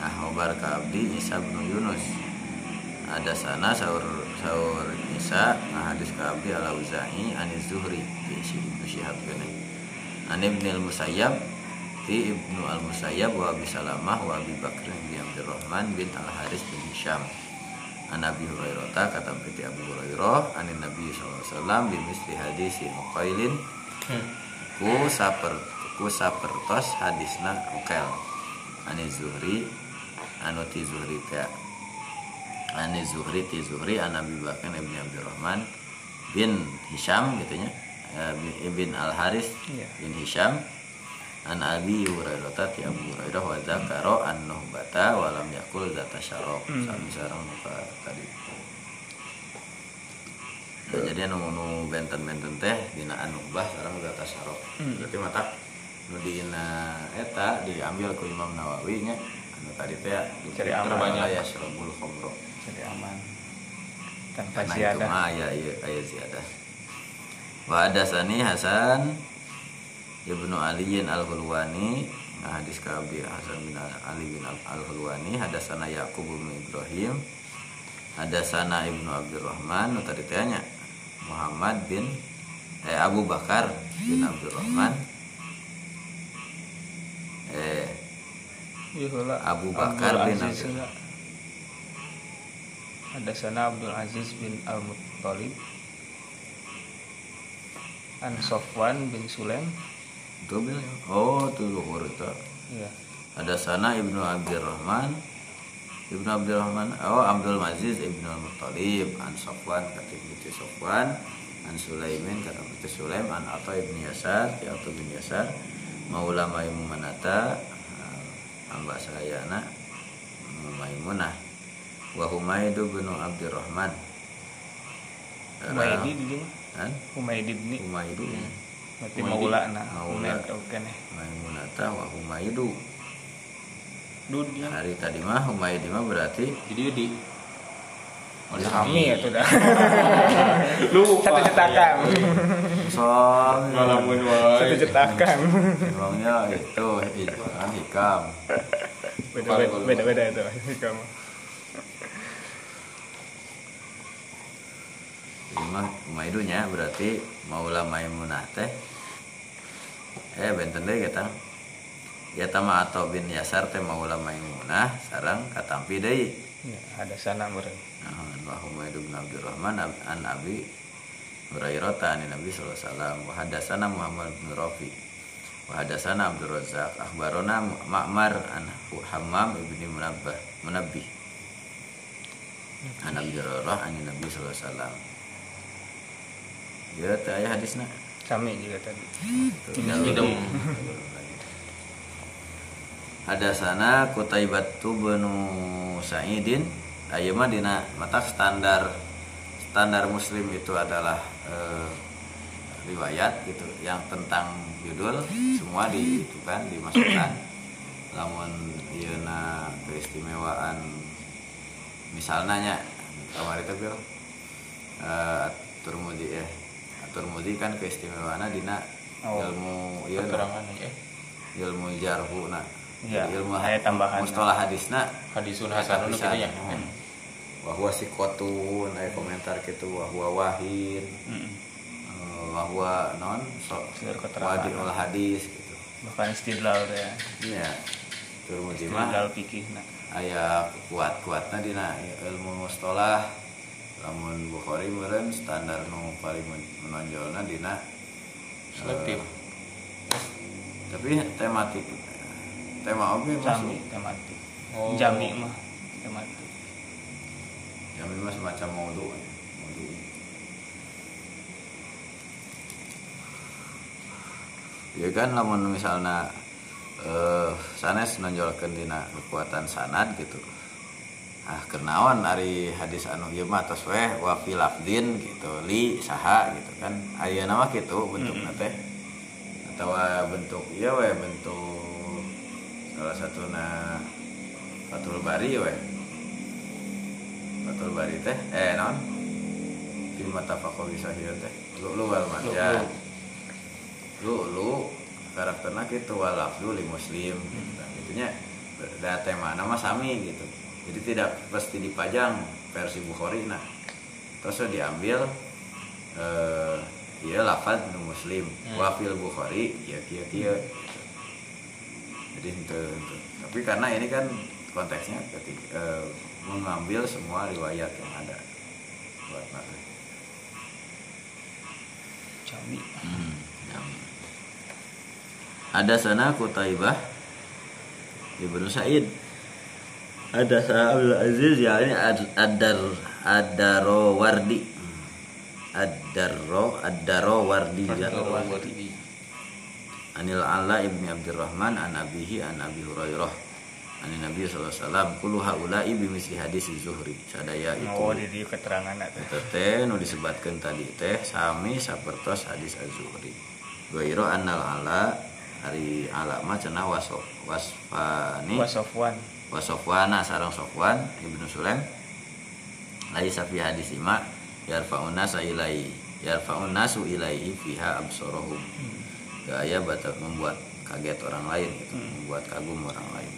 Nah khobar ka Abdi Isa bin Yunus. Ada sana sahur sahur Isa ngahadis ka Abdi Al-Auza'i Aniz Zuhri di si Ibnu Syihab kene An Ibnu Al-Musayyab ti Ibnu Al-Musayyab wa Abi Salamah wa Abi Bakr bin Abdurrahman bin Al-Haris bin Hisham. An Abi Hurairah kata piti Abu Hurairah anin Nabi sallallahu alaihi wasallam bi misli hadis Muqailin ku saper ku sapertos hadisna Uqail ani Zuhri anu ti Zuhri teh ani Zuhri ti Zuhri an Abi Bakr bin Abdurrahman bin Hisham gitu nya bin- Al Haris Iya. bin Hisham an Abi Hurairah ti Abu Hurairah wa zakaro an nuhbata wa lam yakul zata syarab. Sami sareng muka tadi. Nah, jadi anu nu benten-benten teh dina anu bah sareng zata syarab berarti mata nu dina eta diambil ku Imam Nawawi nya. Anu tadi teh Cari terbanyak ya syarabul khamro jadi aman. Tanpa karena itu ziyadah. mah aya aya aya ziyadah wa hadasani Hasan Ibnu Aliyin Al-Hulwani Nah, hadis ka Abi Hasan bin Ali bin Al-Hulwani hadasana Yaqub bin Ibrahim hadasana Ibnu Abdurrahman nu tadi tanya Muhammad bin eh Abu Bakar bin Abdurrahman eh. Abu Bakar Abdul bin Aziz Abdul- heula. Ada sana Abdul Aziz bin Al Muttalib. An Sofwan bin Sulaim. itu bilang oh tuh luhur itu Iya. hadasana Ibnu Abdurrahman. Ibnu Abdurrahman oh Abdul Aziz Ibnu Muttalib. An Sofwan kata itu Sofwan an Sulaimin kata itu Sulaim. An Atha ibn Yasar ya Atha bin Yasar. Maula Maimunata amba sayana Maimunah. Wa Humaydu bin Abdurrahman. Humaydi di kan Humaydi bin Humaydu Berarti Humaydi. maula na. Maula. Humaydi oke nih. Maimunata wa Humaydu Dudi. hari tadi mah Humaydi mah berarti jadi di Kami ya tuh dah. *laughs* lupa Satu cetakan. soal ngalamun Satu wae cetakan. Emangnya itu hikam hikam Beda beda beda, beda itu kamu. Lima maidunya berarti maula maimunah teh. Eh benten deh kita ya tama atau bin yasar teh maula maimunah sarang katampi deui. Ya, ada sana meren. nah wa humaydu bin abdurrahman ab- an abi Hurairah an Nabi sallallahu alaihi wasallam. Wa hadatsana Muhammad bin Rafi. Wa hadatsana Abdul Razzaq. Akhbarana Ma'mar an Hammam ibni Munabbah Munabbih. An Hurairah an Nabi sallallahu alaihi wasallam ya teh aya hadisna. Kami juga tadi. idem ada sana Kutaibatu benu Sa'idin. Ayeuna mah dina mata standar standar muslim itu adalah eh, riwayat gitu yang tentang judul semua di itu kan dimasukkan *clears throat* namun na keistimewaan misalnya nya kamar itu Bil eh Turmudi ya Turmudi kan keistimewaannya dina. Oh. ilmu keterangan ya. Ilmu jarhu nah. Iya, ilmu aya tambahan. mustalah hadisna hadisun hasanun gitu ya wahwa sikotun aya komentar gitu. Wahwa wahin. Mm-mm. eh, wahwa non so wadi ul hadis gitu. Bahkan istidlal ya. iya mah. Istidlal fikih nah. aya kuat kuatnya dina. Ilmu mustalah lamun Bukhari meureun standar nu paling men- menonjolna dina selektif tapi tematik tema oke Jami masuk tematik. Oh. Jami mah tematik. jami mah semacam maudhu maudhu ya kan lamun misalnya eh sanes nonjolkeun dina kekuatan sanad gitu ah kenaon ari hadis anu ieu mah tos weh wa fil lafdin gitu li saha gitu kan. Ayeuna mah kitu bentukna teh. Atau bentuk iya weh bentuk salah satuna Fatul Bari weh. Fatul Bari teh eh non di mata fakowi sahih teh. Lu lu wal marjan lu lu. Karakternya gitu walafdu li muslim nah, gitunya da tema nama sami gitu jadi tidak pasti dipajang versi Bukhari nah terus diambil eh iya lafaz nu muslim wafil Bukhari ya kia kia gitu. jadi itu, itu. tapi karena ini kan konteksnya ketika eh, mengambil semua riwayat yang ada buat materi Jami. ada sana Kutaibah Ibnu Sa'id ada Abdul Aziz ya ini Ad- Adar Adaro Wardi Adaro Adaro Wardi ya. Anil Ala ibni Abdurrahman an Abihi an Abi Hurairah an Nabi sallallahu alaihi wasallam kullu haula'i bimisli hadis Zuhri sadaya itu Oh di keterangan teh. Eta teh nu disebatkeun tadi teh sami sapertos hadis Az-Zuhri. Ghairo annal ala hari ala mah cenah wasof wasfani Wa Sofwan. wasofwana sareng Sofwan Ibnu Sulaim. Lai safi hadis ima yarfa'un nasa ilai yarfa'un nasu ilaihi fiha absorohum gaya batal membuat kaget orang lain gitu membuat kagum orang lain.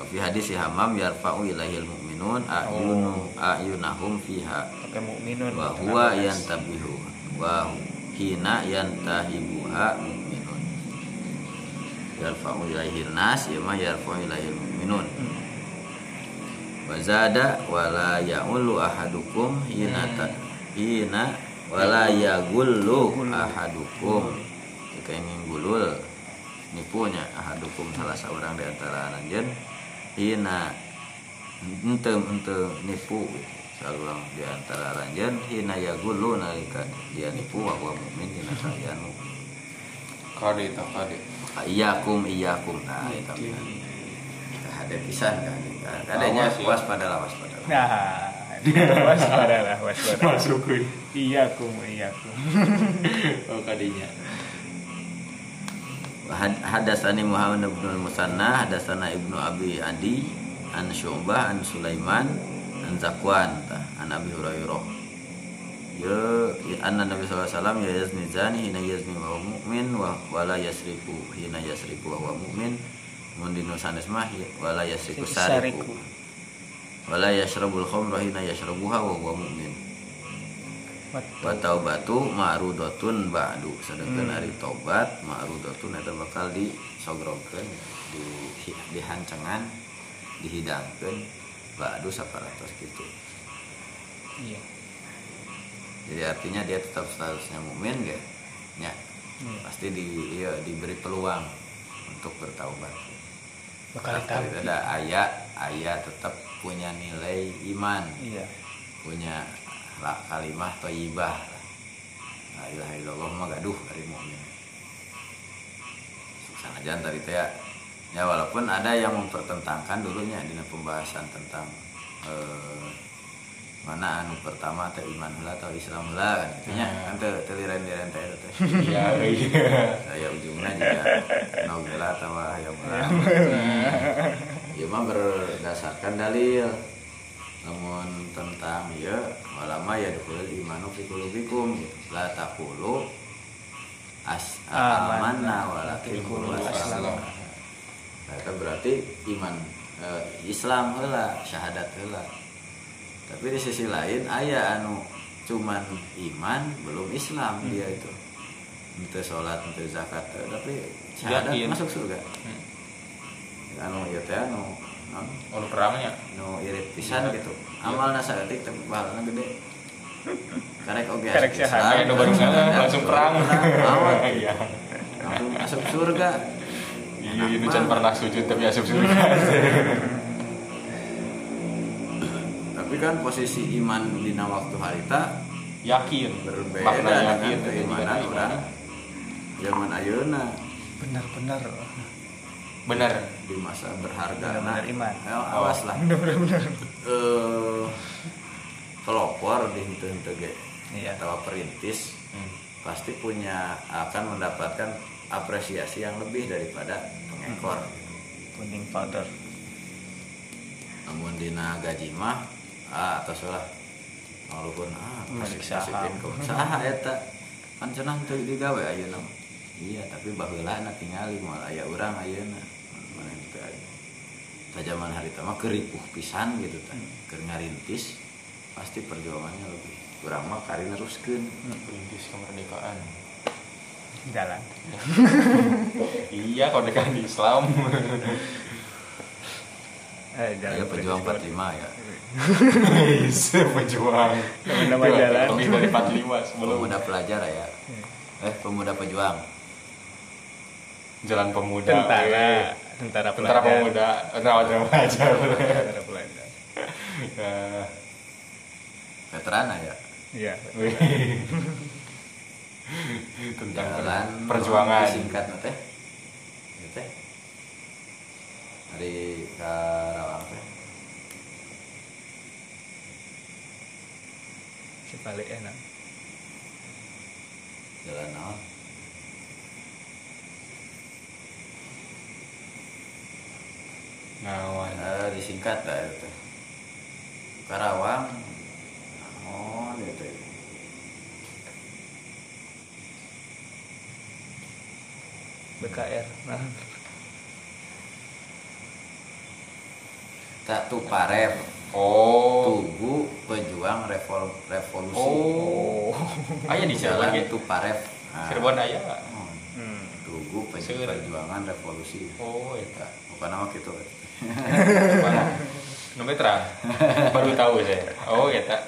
Wa fi hadis si hamam yarfa'u ilaihil mu'minun ayunu ayunahum fiha. Pakai mukminun wa huwa yantabihu wa hina yantahibuha mu'minun. Yarfa'u ilaihil nas ya ma yarfa'u ilaihil mu'minun wa zada wala ya'ulu ahadukum hina ta, hina wala yagullu ahadukum. Jika ingin gulul nipunya ahadukum salah seorang di antara anjeun hina ente ente nipu saluang di antara ranjen hina yagullu nalika dia nipu wa huwa mukmin hina kalian mukmin kade tak kade iyakum iyakum nah itu. Ada pisan kan kadanya Awas ya. waspadalah waspadalah nah waspada lah waspada masukin iya kum iya kum. Oh kadinya. Had- Hadasani Muhammad bin Musanna Hadasana Ibnu Abi Adi An Syu'bah An Sulaiman An Zakwan An Abi Hurairah. Ya Anna Nabi SAW Ya yazni zani Hina yazni wa mu'min wa, Wala yasriku Hina yasriku wa mu'min Mundinu sanes mah ya, Wala yasriku sariku. Wala yashrabul khomra Hina yashrabuha wa huwa mu'min. Wa taubatu ma'rudatun ba'du. Sedangkan hari taubat ma'rudatun eta bakal disogrogkeun di dihancengan dihidangkeun ba'du saparatos gitu iya. Jadi artinya dia tetap statusnya mukmin gak ya Iya. pasti di iya, diberi peluang untuk bertaubat bakal tahu ada ayat ayat tetap punya nilai iman. Iya. Punya kalimah thayyibah la ilaha illallah mah gaduh dari mukmin sanajan tadi teh ya. Ya walaupun ada yang mempertentangkan dulunya di pembahasan tentang eh, mana anu pertama teh iman heula atau Islam heula kan intinya kan teu teu liren-liren teh teh. Iya iya. Saya ujungnya juga nogela atau hayam heula ya mah berdasarkan dalil. Namun tentang ya malama ya dukul imanu fi qulubikum. La taqulu as amanna walakin qulu aslam Nah, itu berarti iman eh, Islam heula syahadat heula tapi di sisi lain ayah anu cuman iman belum Islam dia itu. Ente sholat ente zakat teu, tapi syahadat Yakin. masuk surga. Anu ya teh anu non oh perangnya nu irit pisan gitu. Amalna saeutik tapi pahalana gede. Karek oge Karek syahadat. Baru sana, langsung perang. *laughs* iya. Langsung masuk surga. Iya itu jangan pernah sujud tapi asup surga *laughs* tapi kan posisi iman dina waktu harita yakin. berbeda makna dengan yakin juga keimanan iman orang zaman ayeuna benar-benar. Benar. Di masa berharga. Benar-benar iman. ya, awas lah. Benar-benar. Eh pelopor di henteu ge. Iya. Atau perintis Hmm. pasti punya akan mendapatkan apresiasi yang lebih daripada pengekor. Kuning powder namun dina gaji mah ah atau salah walaupun ah kasih saham. income saha eta kan cenah teu digawe ayeuna iya tapi baheula na tingali moal aya urang ayeuna mana teu aya Ta zaman hari mah keripuh pisan gitu tah keur ngarintis pasti perjuangannya lebih. Urang mah kari neruskeun. Perintis kemerdekaan. Jalan *laughs* iya kemerdekaan di Islam. Eh jalan aya pejuang 45 ya *laughs* pejuang. Nama-nama jalan. lebih dari 45 sebelum. Pemuda pelajar ya. Eh pemuda pejuang. Jalan pemuda. Tentara. Tentara tentara pelajar. pemuda. Tentara pelajar. Tentara pelajar. Eh, veteran ya. Iya. *laughs* Tentang jalan perjuangan. singkat teh Ieu teh dari Karawang teh balik enak jalan naon? Nawan Eh, disingkat dah itu Karawang. Oh gitu BKR nah tak tuparev Oh. tugu pejuang revol revolusi Oh. Aya di jalan Cirebon itu parev Nah, Cirebon aya. oh, hmm. tugu peju- perjuangan revolusi Oh, eta. bukan nama gitu Nomor terang. Baru tahu saya. Oh, eta.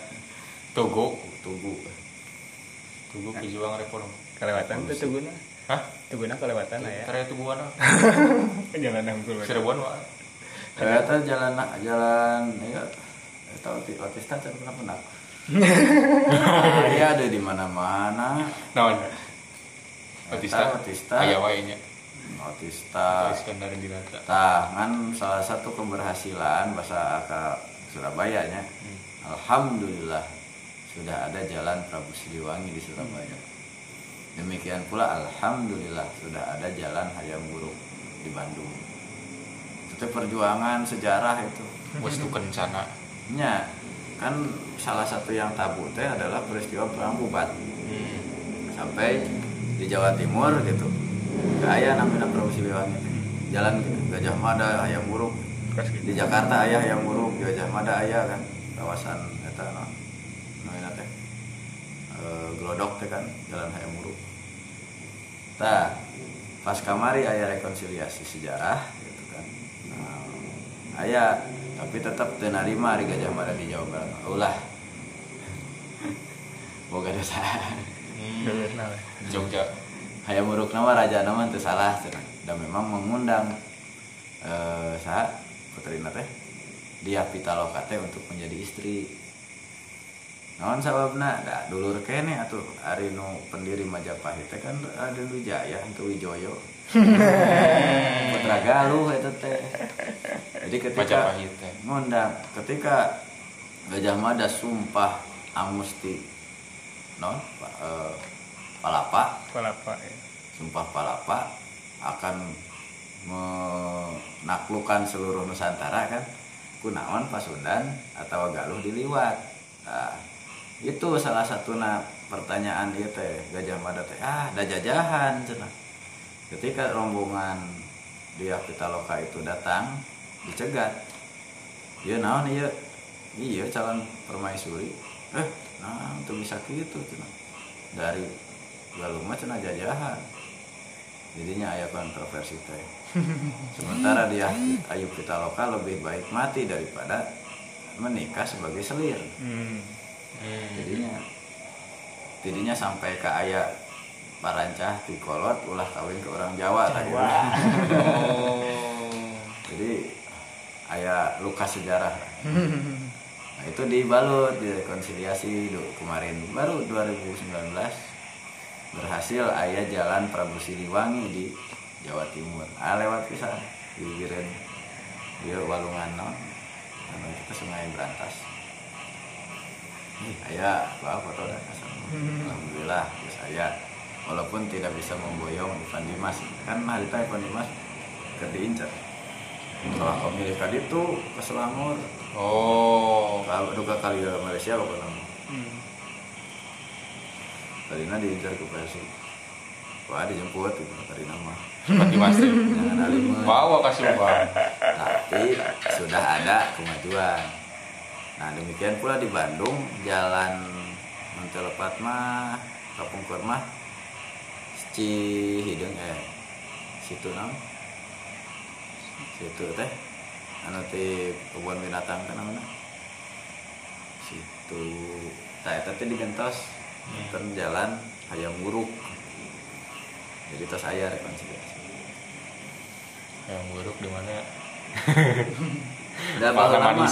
Tugu. tugu Tugu pejuang reformasi. kelewatan tuh tuguna Hah? tuguna kelewatan ya Karya tuguan ah. *laughs* jalan nangkul Cirebon wah. Ternyata jalan jalan ya tahu di otista saya pernah pernah *laughs* Iya ada di mana-mana Naon? Otista. Otista. Aya wae nya. otista Iskandar Dinata. tangan salah satu keberhasilan bahasa Aka Surabaya nya Alhamdulillah sudah ada jalan Prabu Siliwangi di Surabaya demikian pula Alhamdulillah sudah ada jalan Hayam Buruk di Bandung itu perjuangan sejarah itu Wes tu kencana. nya kan salah satu yang tabu teh adalah peristiwa perang Bubat Hmm. sampai di Jawa Timur gitu gak aya namanya Siliwangi teh. jalan gitu. Gajah Mada Hayam Buruk gitu. di Jakarta ayah yang buruk di Gajah Mada ayah kan kawasan eta no namanya teh e, Glodok teh kan jalan hayam buruk tah pas kamari ayah rekonsiliasi sejarah ayah tapi tetap teu narima di Gajah Mada di Jawa Barat. Ulah *laughs* boga dosa. Jogja. hayam buruk nama raja nama itu salah dan memang mengundang eh saha putrina teh dia pitaloka teh untuk menjadi istri. Naon sababna? Da dulur kene atuh ari nu pendiri Majapahit teh kan Raden Wijaya itu Wijoyo *laughs* putra galuh eta teh. Jadi ketika ngundang ketika Gajah Mada sumpah amusti non eh, palapa. Palapa ya. sumpah palapa akan menaklukkan seluruh Nusantara kan kunaon Pasundan atau Galuh diliwat. Nah, itu salah satu pertanyaan itu teh Gajah Mada teh ah ada jajahan cenah ketika rombongan dia Pitaloka itu datang dicegat. Iya naon iya. Iya calon permaisuri eh nah itu bisa gitu cenah dari mah cenah jajahan. Jadinya ayah kontroversi teh. *laughs* Sementara dia Ayub Pitaloka lebih baik mati daripada menikah sebagai selir. Hmm. Hmm. jadinya jadinya sampai ke ayah parancah di kolot ulah kawin ke orang Jawa tadi Oh. *laughs* jadi ayah luka sejarah. Nah itu dibalut direkonsiliasi du- kemarin. Baru 2019 berhasil ayah jalan Prabu Siliwangi di Jawa Timur. Ah lewat pisan di Wiren dia walungan non anu kita sungai berantas. Ayah bawa foto dan asal. Alhamdulillah ya saya walaupun tidak bisa memboyong Ivan Dimas kan hari itu Ivan Dimas ke diincar kalau pemilik tadi itu ke Selangor Oh. kalau duka kali dalam Malaysia pokoknya Hmm. tadinya diincar ke Persi wah dijemput itu tadi nama Seperti Mas. jangan alim Bawa kasih uang. tapi sudah ada kemajuan nah demikian pula di Bandung jalan Montelepat mah Kampung Kurma Cihideng eh situ nam. Situ teh. Anu ti kebun binatang teh namanya. Situ. Nah eta teh digentos. Hmm. jalan hayam buruk. Jadi tos aya rekonsiliasi Yang buruk di mana? *laughs* udah mah.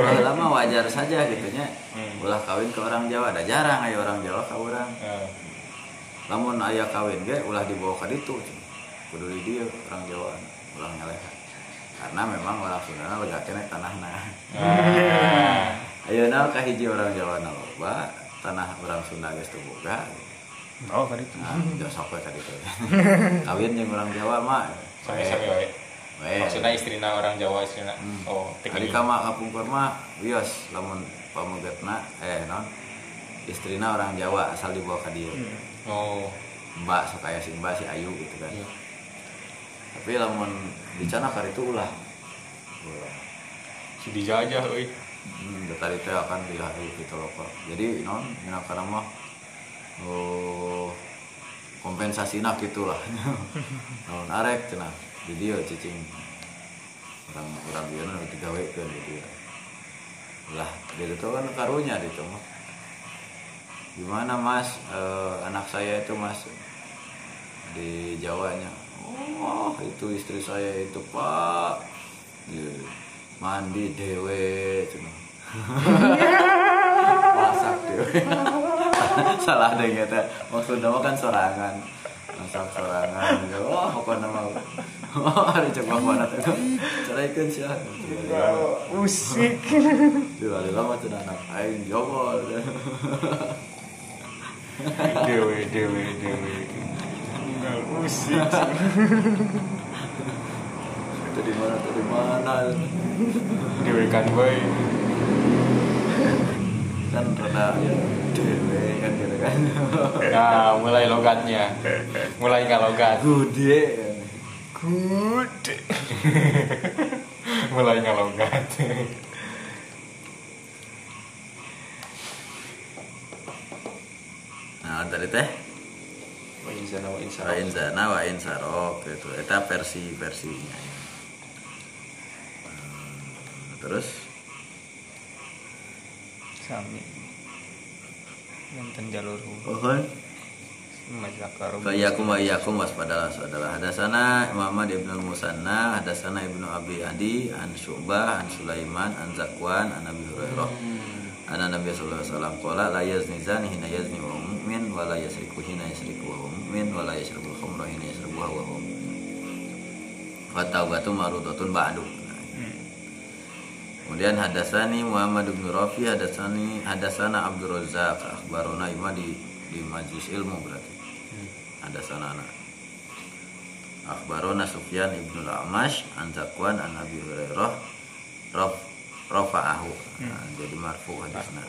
baheula mah wajar saja gitu nya. Hmm. ulah kawin ke orang Jawa ada jarang aya orang Jawa ka urang Eh, lamun aya kawin ge ulah dibawa ka ditu kudu di dieu orang Jawa ulah ngeleha karena memang orang Sunda lega kene tanahna Ah. *laughs* ayeuna ka hiji orang Jawa na loba tanah orang Sunda geus teu boga oh tadi tuh nah jauh we ka ditu *laughs* kawin jeung orang Jawa mah wae. we Maksudnya istrina orang Jawa istrina. Hmm. Oh, teknik. kama kapungkur mah wios lamun pamugetna eh non istrina orang Jawa asal dibawa ke dia Oh. mbak sok aya si mbak si ayu gitu kan. Iya. tapi lamun dicana kali itu ulah. Ulah. Si dijajah euy hmm, tadi teh akan diharu gitu loh Pak. jadi non mina karena mah oh kompensasi nak gitulah *laughs* non arek cenah di dia cicing. Orang orang dia nu digawekeun di dia lah dia itu kan karunya itu mah gimana mas? Eh, anak saya itu mas di Jawanya. Oh itu istri saya itu pak. Mandi dewe cuma. *laughs* Masak dewe. *laughs* Salah deh kata maksudnya kan sorangan. Masak sorangan. Gitu. oh pokoknya mau oh hari coba mana tuh ceraikan sih Usik. Dua lama tuh anak aing jobol *laughs* dewe dewe dewe. Usik. itu di mana di mana? Dewe kan boy kan rada dewe kan gitu kan. *laughs* Nah mulai logatnya. Mulai nggak logat. Gude good *laughs* mulai nggak logat nah tadi teh? Wa insana wa insana wa inzana wa insarok gitu itu. Versi versinya Hmm, terus? Sami. Nonton jalur oh Mazakarum. Fayakum wa iyakum waspadalah saudara. Hadasana Muhammad ibnu Musanna Hadasana ibnu Abi Adi An Syu'bah An Sulaiman An Zakwan An Nabi Hurairah. An Nabi Sallallahu Alaihi Wasallam. Qala la yazni zani hina yazni wa mu'min Wa la yasriku hina yasriku wa mu'min Wa la yashrabu khumra hina yashrabu wa huwa Wa taubatu marudatun ba'du Kemudian hadasani Muhammad bin Rafi hadasani hadasana Abdul Razak akhbarona ima di di majlis ilmu berarti. Hadasana anak. Akhbarona Sufyan ibnu Al-Amash an Zakwan an Abi Hurairah raf rafa'ahu. Nah, jadi marfu hadisna.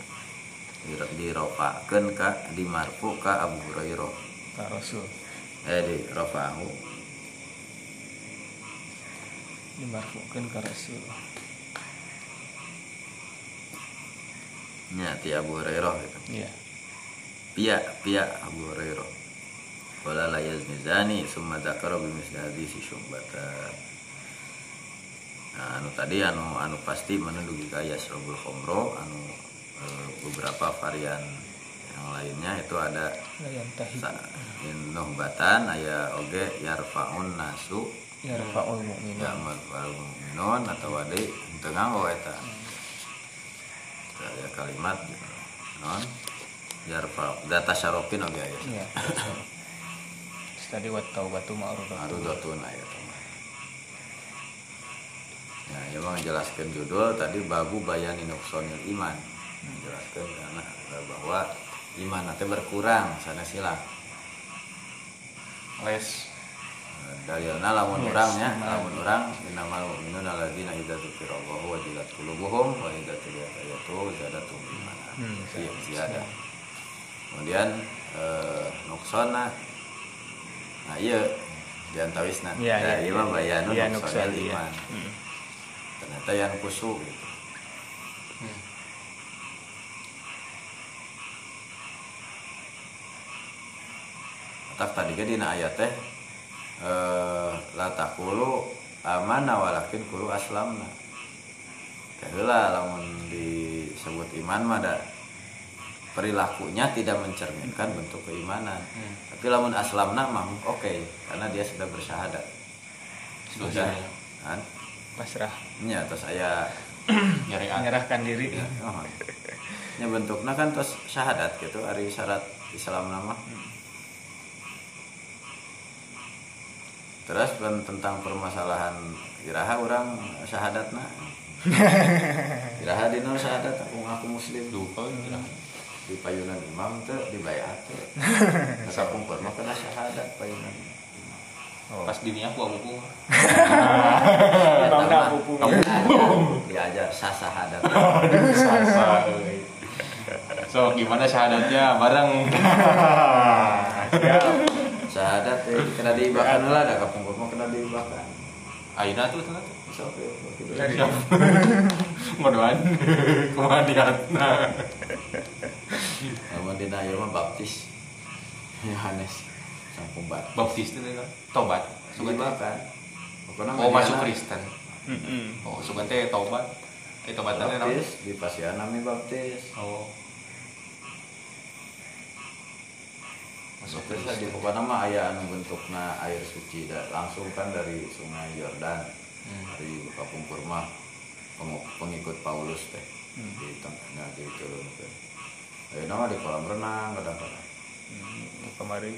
Di di rafa'keun ka di marfu ka Abu Hurairah. Ka Rasul. Eh di rafa'ahu. Dimarfukeun ka Rasul. Nya ti Abu Hurairah gitu. Iya. pia pia Abu Hurairah wala la yazni zani summa dzakara bi misli hadisi syumbata nah, anu tadi anu anu pasti menunduki kaya yasrabul khomro anu beberapa varian yang lainnya itu ada nuhbatan aya oge yarfaun nasu Yarfa'ul mu'minun. ya mu'minun atau wadi tengah oh eta ya kalimat gitu non yarfa data syarokin oge aya. Terus tadi wat taubatu ma'ruf. Arudotun ayat Ya, ya bang jelaskan judul tadi babu bayani nuksonil iman. Menjelaskan karena bahwa iman nanti berkurang sana silang. les Dalilna lamun iman. lamun orang innamal mu'minuna alladzina idza dzukirallahu wajilat qulubuhum wa idza tuliyat ayatuhu zadatuhum imanan. Hmm, Iya, ziyadah. Kemudian eh, nuksona Nah iya diantawisna. Iya, Nah, iya, iya mah bayanu Iya, nuksonil nuksal, iya. iman. Hmm. Ternyata yang kusu gitu. Hmm. Tak tadi kan dina ayat teh eh la taqulu amanna walakin kulu aslamna. Kaheula lamun disebut iman mah da perilakunya tidak mencerminkan bentuk keimanan. Hmm. Tapi lamun aslamna mah oke karena dia sudah bersyahadat. Sudah kan? Pasrah. Nya terus saya *coughs* Menyerahkan diri. oh. Nya bentuknya kan terus syahadat gitu ari syarat Islam nama. Terus ben- tentang permasalahan iraha orang syahadatna. *laughs* iraha dina syahadat aku ngaku muslim ya. di payunan imam teh dibayar teh. *laughs* Sakumpul mah kena syahadat payunan. Oh. pas dini aku aku pun Bang Eta mah pupung. diajar sasahadat. sasa so gimana syahadatnya bareng *laughs* Siap. syahadat eh, kena diibakan lah ada kapung mah kena diibakan Aina tuh tuh. *laughs* tuh. ya gitu. Dari Ngodoan. Kumaha niatna. Namun dina ieu mah baptis Yohanes sang pembat Baptis itu kan. Tobat. Sugan teh. diibakan Oh masuk Kristen. Oh sugan teh tobat. Eh tobat teh naon? baptis di pasianami baptis Oh. Kristen. di pokoknya mah aya anu bentukna air suci da, langsung kan dari sungai Yordan Hmm. dari kapungkur mah peng- pengikut Paulus teh. Di tengahnya diturunkan ayo nama di kolam renang kadang-kadang. Hmm, kemarin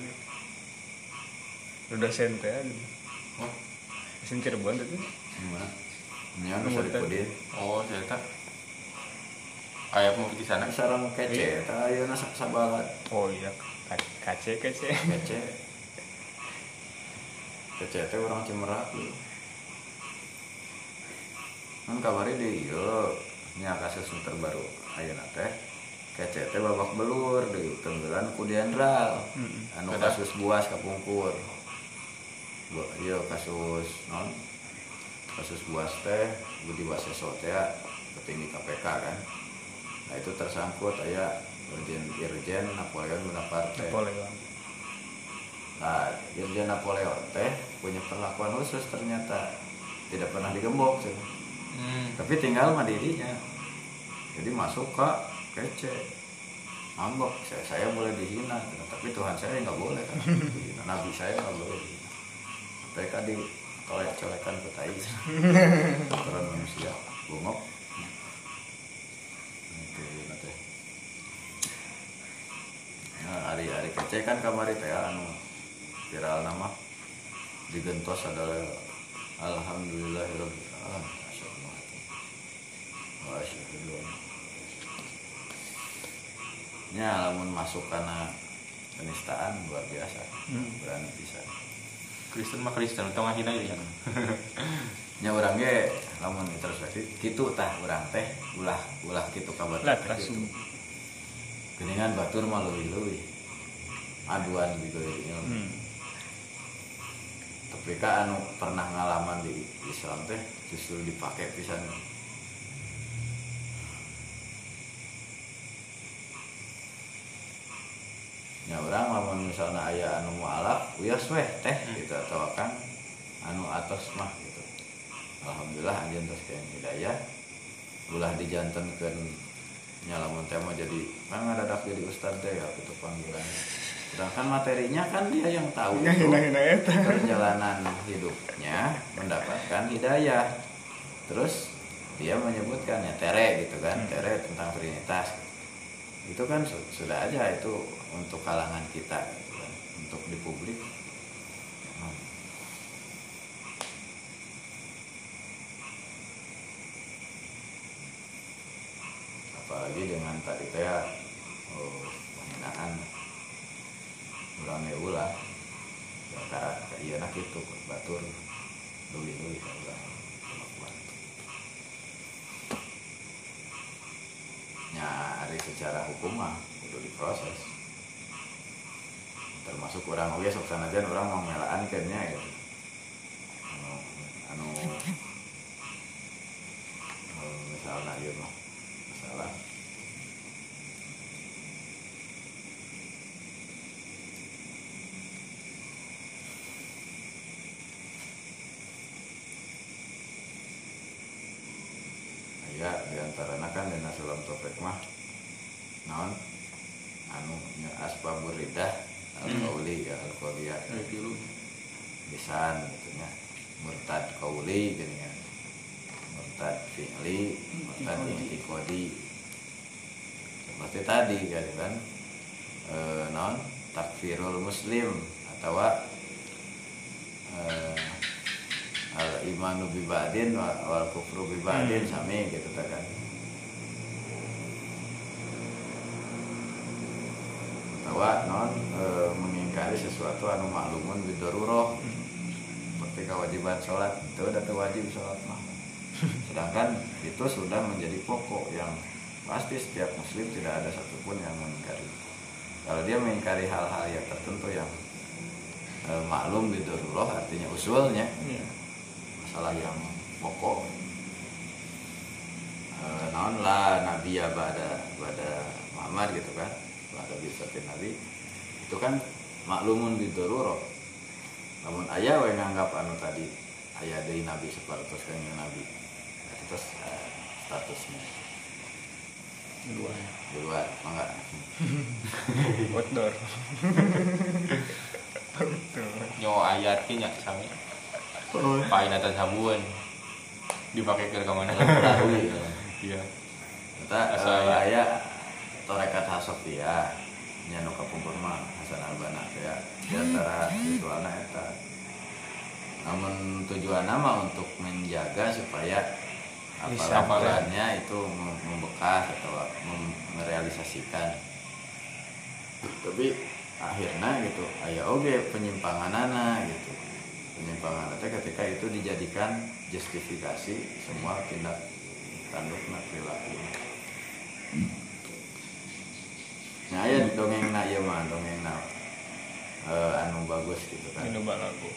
udah sente aja Oh. mesin Cirebon itu gimana ini anu Nomor saripudin Oh, cerita. Ayah mau di sana. sarang kece tah ayeuna sak sabalat. Oh iya Kace kace kece kece teh orang Cimerak kan kamari di ieu nya kasus terbaru ayeuna teh kece teh babak belur di tenggelan ku Mm-mm. anu kasus buas kapungkur. Iya kasus non kasus buas teh Budi Waseso teh petinggi KPK kan. Nah itu tersangkut aya Irjen Irjen Napoleon Bonaparte Napoleon Nah, Irjen Napoleon teh punya perlakuan khusus ternyata tidak pernah digembok sih. Hmm. Tapi tinggal mah dirinya. Jadi masuk ke kece. Ngambek, saya, saya boleh dihina, tapi Tuhan saya nggak boleh kan. dihina. Nabi saya nggak boleh dihina. Mereka di colek-colekan ke tai. Kotoran *laughs* manusia, bungok. Itu nanti. Nah, hari-hari kece kan kamari teh anu viral nama. Digentos adalah alhamdulillahirabbil alamin masyaallah masyaallah nya lamun masuk karena penistaan luar biasa. Berani bisa. Kristen mah Kristen, tong ngahina *laughs* ya. nya orang ge lamun introspektif kitu tah urang teh ulah ulah kitu kabar teh geningan batur mah leuwih-leuwih aduan gitu ya hmm. tapi kan anu pernah ngalaman di Islam teh justru dipakai pisan. Ya orang lamun misalnya ayah anu mualaf uyas weh teh gitu atau kan anu atas mah gitu. Alhamdulillah anjeun terus kayak hidayah. Ulah dijantenkeun nyalamun tema jadi kan ngadadak jadi ustad teh ya itu panggilan. Sedangkan materinya kan dia yang tahu ya itu eta perjalanan hidupnya mendapatkan hidayah. Terus dia menyebutkan ya tere gitu kan tere tentang trinitas. Itu kan su- sudah aja itu untuk kalangan kita gitu kan. untuk di publik hmm. Apalagi dengan tadi teh oh, penghinaan ulang ulah ya ka ka ieu na kitu batur leuwih-leuwih ka urang kelakuan nya ari secara hukum mah kudu diproses. Termasuk orang oge sok sanajan orang mau melaan nya gitu anu anu anu *laughs* misalnya ieu mah masalah ya di antaranya kan dina sulam topik mah naon? Anu nya asbabur ridah al ya al qauliyah dulu. lisan gitu nya murtad qauli gini kan murtad fi'li murtad i'tiqadi. Seperti tadi kan kan. E, naon? Takfirul muslim atau eh, al imanu bi ba'din wa- wal kufru bi ba'din sami gitu kan atau non e, mengingkari sesuatu anu maklumun bidaruroh seperti kewajiban sholat itu udah wajib sholat mah. *laughs* Sedangkan itu sudah menjadi pokok yang pasti setiap muslim tidak ada satupun yang mengingkari. Kalau dia mengingkari hal-hal yang tertentu yang eh, maklum bidurullah artinya usulnya Iya. masalah yang pokok. Eh, naon lah nabi ya pada pada Muhammad gitu kan pada bisatin nabi. Itu kan maklumun bidurullah namun ayah yang nganggap anu tadi ayah dari nabi seperti kanjeng nabi. Nah, terus eh, statusnya. Dua. di luar mangga. *laughs* Outdoor. nyo ayat nya sami. Pain atas habuan dipakai ke Tahu ya. iya. Kita Asa eh, aya. aya torekat Hasofia nya nu kapungkur mah Hasan Albana teh ya di antara ritualna eta. Namun tujuan nama untuk menjaga supaya Bisa, apalagi itu mem- membekas atau merealisasikan. Tapi akhirnya gitu aya oge penyimpanganana gitu. Penyimpangan teh ketika itu dijadikan justifikasi semua tindak tandukna perilaku. Nah, aya dongengna ieu mah dongengna eh, anu bagus gitu kan. Ini balagu.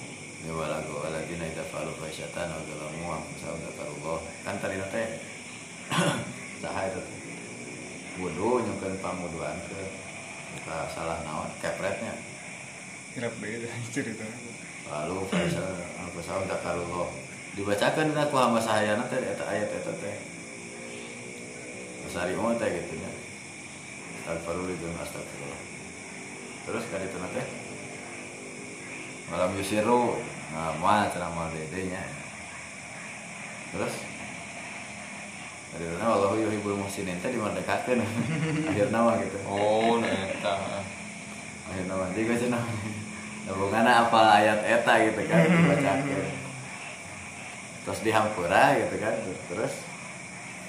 Ya walago waladina idza fa'alu fahisyatan aw zalamu anfusahum dzakarullah. Kan tadi teh saha teh. Wudu nyukeun pamuduan ke salah naon kepretnya. Kirap beda *laughs* cerita. Lalu fahisyatan anfusahum dzakarullah. Dibacakeun ka ku hamba sahayana teh eta ayat eta teh. Masari teh gitu nya. Astagfirullah astagfirullah. Terus kan itu teh malam yusiru nah mah cenah mah dedenya. Terus dari sana Allah yuhibul muhsinin teh dimerdekakeun *laughs* akhirna mah gitu. Oh nah eta akhirna mah juga cenah hubunganna apa ayat eta gitu kan dibacakeun *laughs* terus dihampura gitu kan. Terus jadi iya iya kan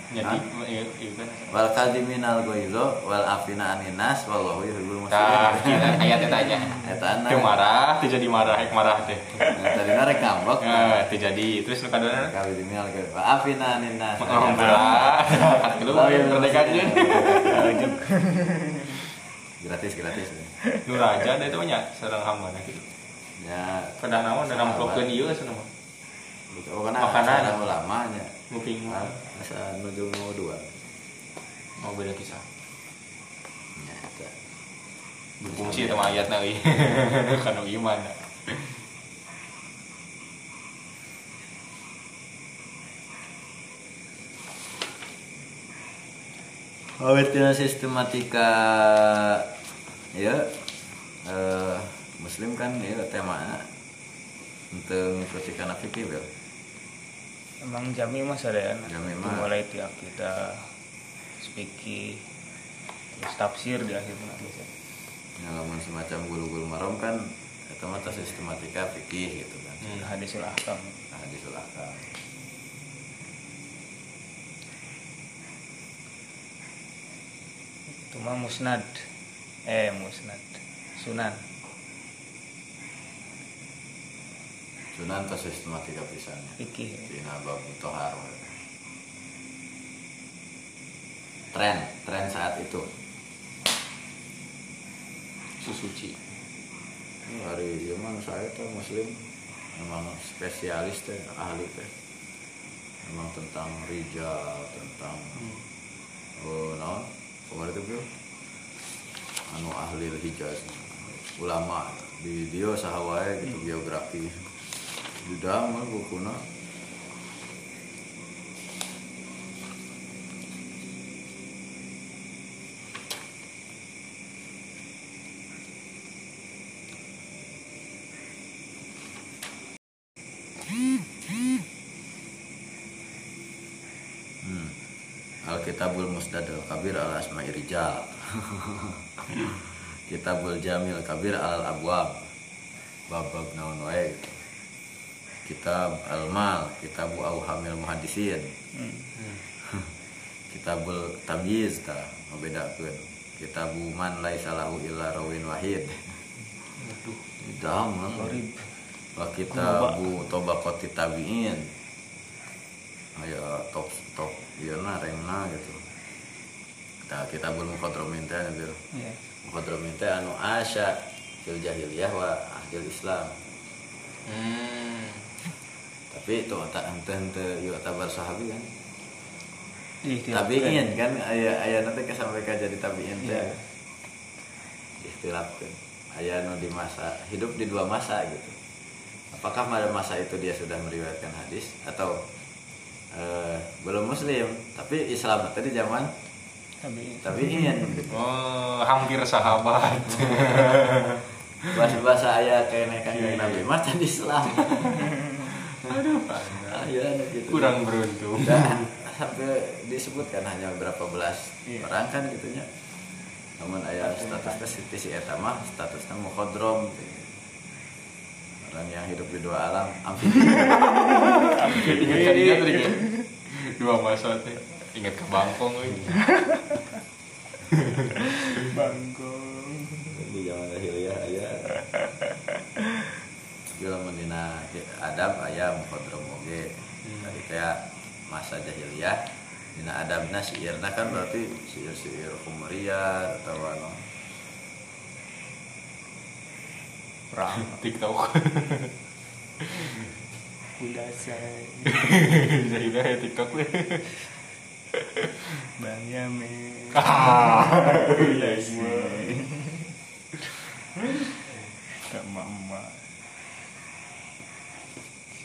wal kadiminal goizo wal afina aninas wallahu yuhibbul tah muhsinin kita ayat eta aja eta teu marah teu jadi marah ek marah teh tadi rek ngambek. Nah teu jadi terus nu kadana kadiminal goizo wal afina aninas marah lu merdekakeun gratis gratis. Nu raja da itu nya sareng hamba na gitu. Ya. Kedah naon da namplokkeun ieu cenah oh Makanan. ulamanya. Ah, asa menuju mau dua? Mau beda kisah. Ya eta. fungsi itu mah ayatna euy kana iman. Awet tina sistematika ya eh, muslim kan ya tema untuk mengikuti kana fikih Emang jami mas ada ya? Jami mah. mulai tiap kita speaking terus tafsir di akhir biasanya. yang lamun semacam guru-guru marom kan itu mah tas sistematika fikih gitu kan Hmm. Hadisul ahkam. nah disulahkan Itu mah musnad. Eh musnad. Sunan. Sunan tas sistematika pisannya. Fikih. Dina bab tohar. Tren tren saat itu. Susuci. Ini hari zaman saya tuh muslim memang spesialis teh ahli teh. Memang tentang rijal tentang oh naon? Kemarin itu bro. Anu ahli hijaz ulama. Di dia sahawai gitu biografi dalam mah bukuna Hmm. Alkitabul Musnadul Kabir al Asma'i Rijal. *laughs* Kitabul Jamil Kabir al Abwab. Bab-bab naon wae. Kitab Al-Mal, Kitabu Auhamil Muhadisin. Kitabul Tamyiz ta membedakeun. Kitabu Man laisa lahu illa rawin wahid. Mah. Gharib. Wa kitabu Tobaqati Tabi'in. Aya top top ieu na rengna gitu. Kita kitabul muqaddamin teh bil. Iya. Muqaddamin teh anu asya fil jahiliyah wa ahli Islam hmm. Tapi itu tak ente ente yuk tabar sahabi kan. Ikhtilafkan. tabiin kan. ayah ayah nanti kesampaikan jadi tabiin teh Iya. ikhtilafkan ayah nu di masa hidup di dua masa gitu. Apakah pada masa itu dia sudah meriwayatkan hadis? Atau eh, belum muslim tapi Islam tadi zaman Tabiin. tabiin. Oh hampir sahabat. Bahasa bahasa ayah kayak kan Iya, nabi mah tadi Islam *laughs* aduh ayah gitu. kurang beruntung. Dan sampai disebutkan hanya berapa belas Iya. orang kan gitunya. Namun ayah statusnya si, si eta mah statusnya mukodrom orang yang hidup di dua alam amfibi ingat kan kan dua masa teh ingat ke Bangkong euy Bangkong. di zaman jahiliyah ayah bila mendina adab ayah mukodrom oge. Tadi teh masa jahiliyah dina adabna siirna kan berarti siir-siir kumuriyah atau anu? Perang. *laughs* TikTok. Kudasai. bisa juga ya TikTok weh *laughs* Bang Yamin. ah *laughs* iya sih. Kak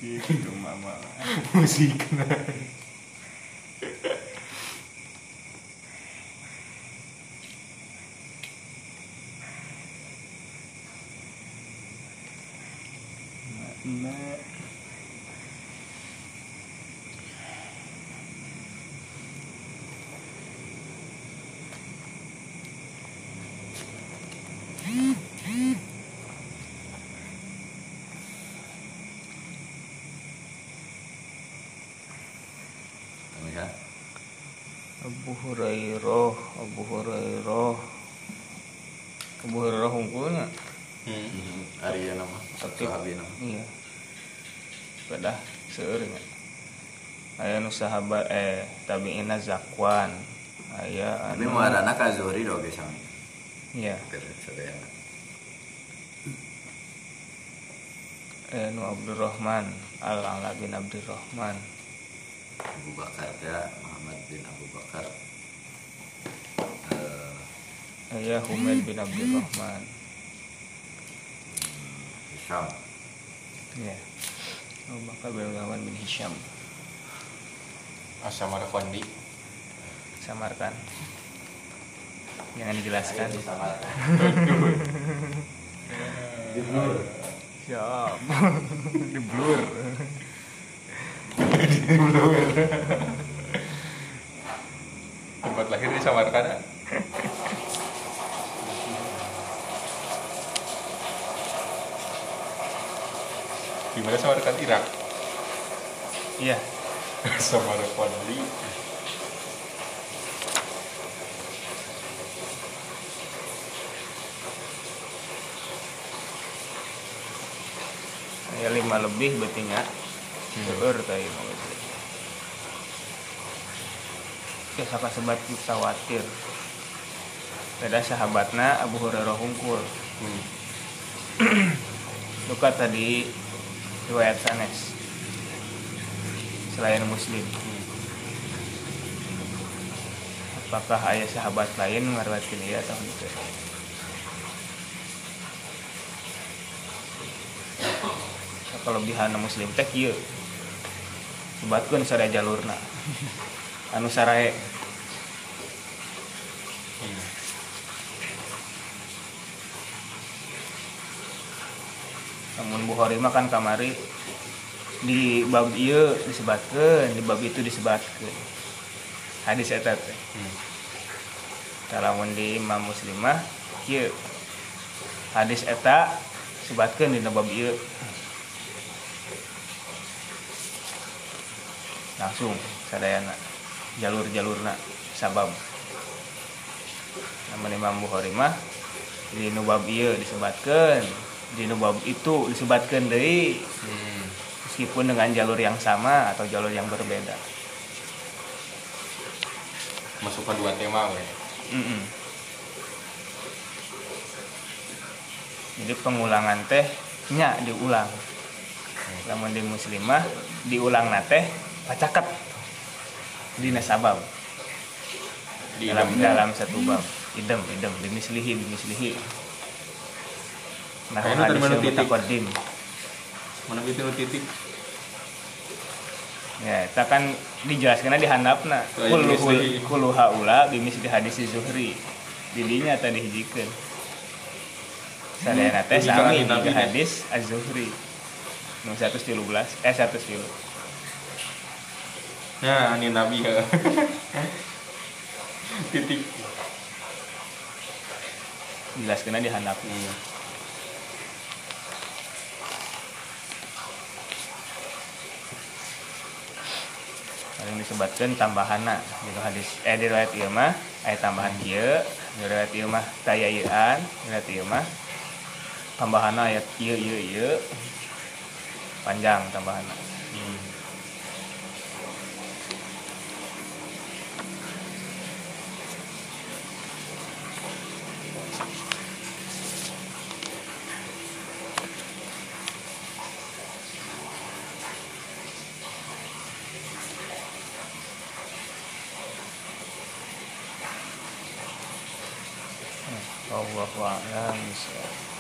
mama. Gitu mama. musik ya Abu Hurairah, Abu Hurairah. Abu Hurairah hungkulnya. hmm. Arya nama Aktif. sahabi nama Iya. Pedah seuring. Aya nu sahabat eh tabiina Zakwan. Aya tapi anu muarana ka Zuhri doge sami iya. sadayana Aya nu Abdurrahman, Al-Ala bin Abdurrahman. Abu Bakar ya Muhammad bin Abu Bakar Eh, Aya Humaid bin Abdurrahman. Hisham Iya. Abu Bakar bin Abdurrahman bin Hisham. Asam ada kondi Samarkan. Jangan dijelaskan. Siap. Di blur. tempat lahir di Samarkand di mana Samarkand Irak Iya. *laughs* Samarkand Ya lima lebih betinya. Seueur tadi mah beti. Ya saka sebat khawatir. Beda sahabatna Abu Hurairah hungkul. hmm. *clears throat* Luka tadi riwayat sanes. Selain muslim. Apakah ayah sahabat lain ngariwayatkeun ieu atau henteu? kelebihan muslim teh kieu sebatkeun sada jalurna anu sarae namun Bukhari mah kan kamari di bab ieu disebatkeun di bab itu disebatkeun. Hadis eta teh. Lamun di Imam Muslim mah kieu hadis eta sebatkeun di bab ieu. Langsung sadayana jalur-jalurna sabab. Namun Imam Bukhari mah di nubab ieu disebatkeun di nubab itu disebatkeun deui. Hmm. Meskipun dengan jalur yang sama atau jalur yang berbeda. Masuk ke dua tema we Mm-mm. jadi pengulangan teh nya diulang. Lamun di muslimah diulang nate pacaket. Dina sabab Di dalam idem. dalam satu bab. Idem idem. Bimislihi bimislihi nah mana hadisul titik? mana nu titik ya kita kan dijelaskan di handapna. Kullu bimislihi. kullu haula bimisli hadis zuhri. Didinya tadi hijikeun sadayana teh sami di hadis az-zuhri. Nu 113 eh 113 nah ini nabi ya. *laughs* Titik. Jelaskeun di handapna Hmm. paling disebutkan tambahanna di hadis eh di riwayat ieu mah aya tambahan kieu di riwayat ieu mah taya ieuan di riwayat ieu mah tambahanna ayat ieu ieu ieu panjang tambahanna guau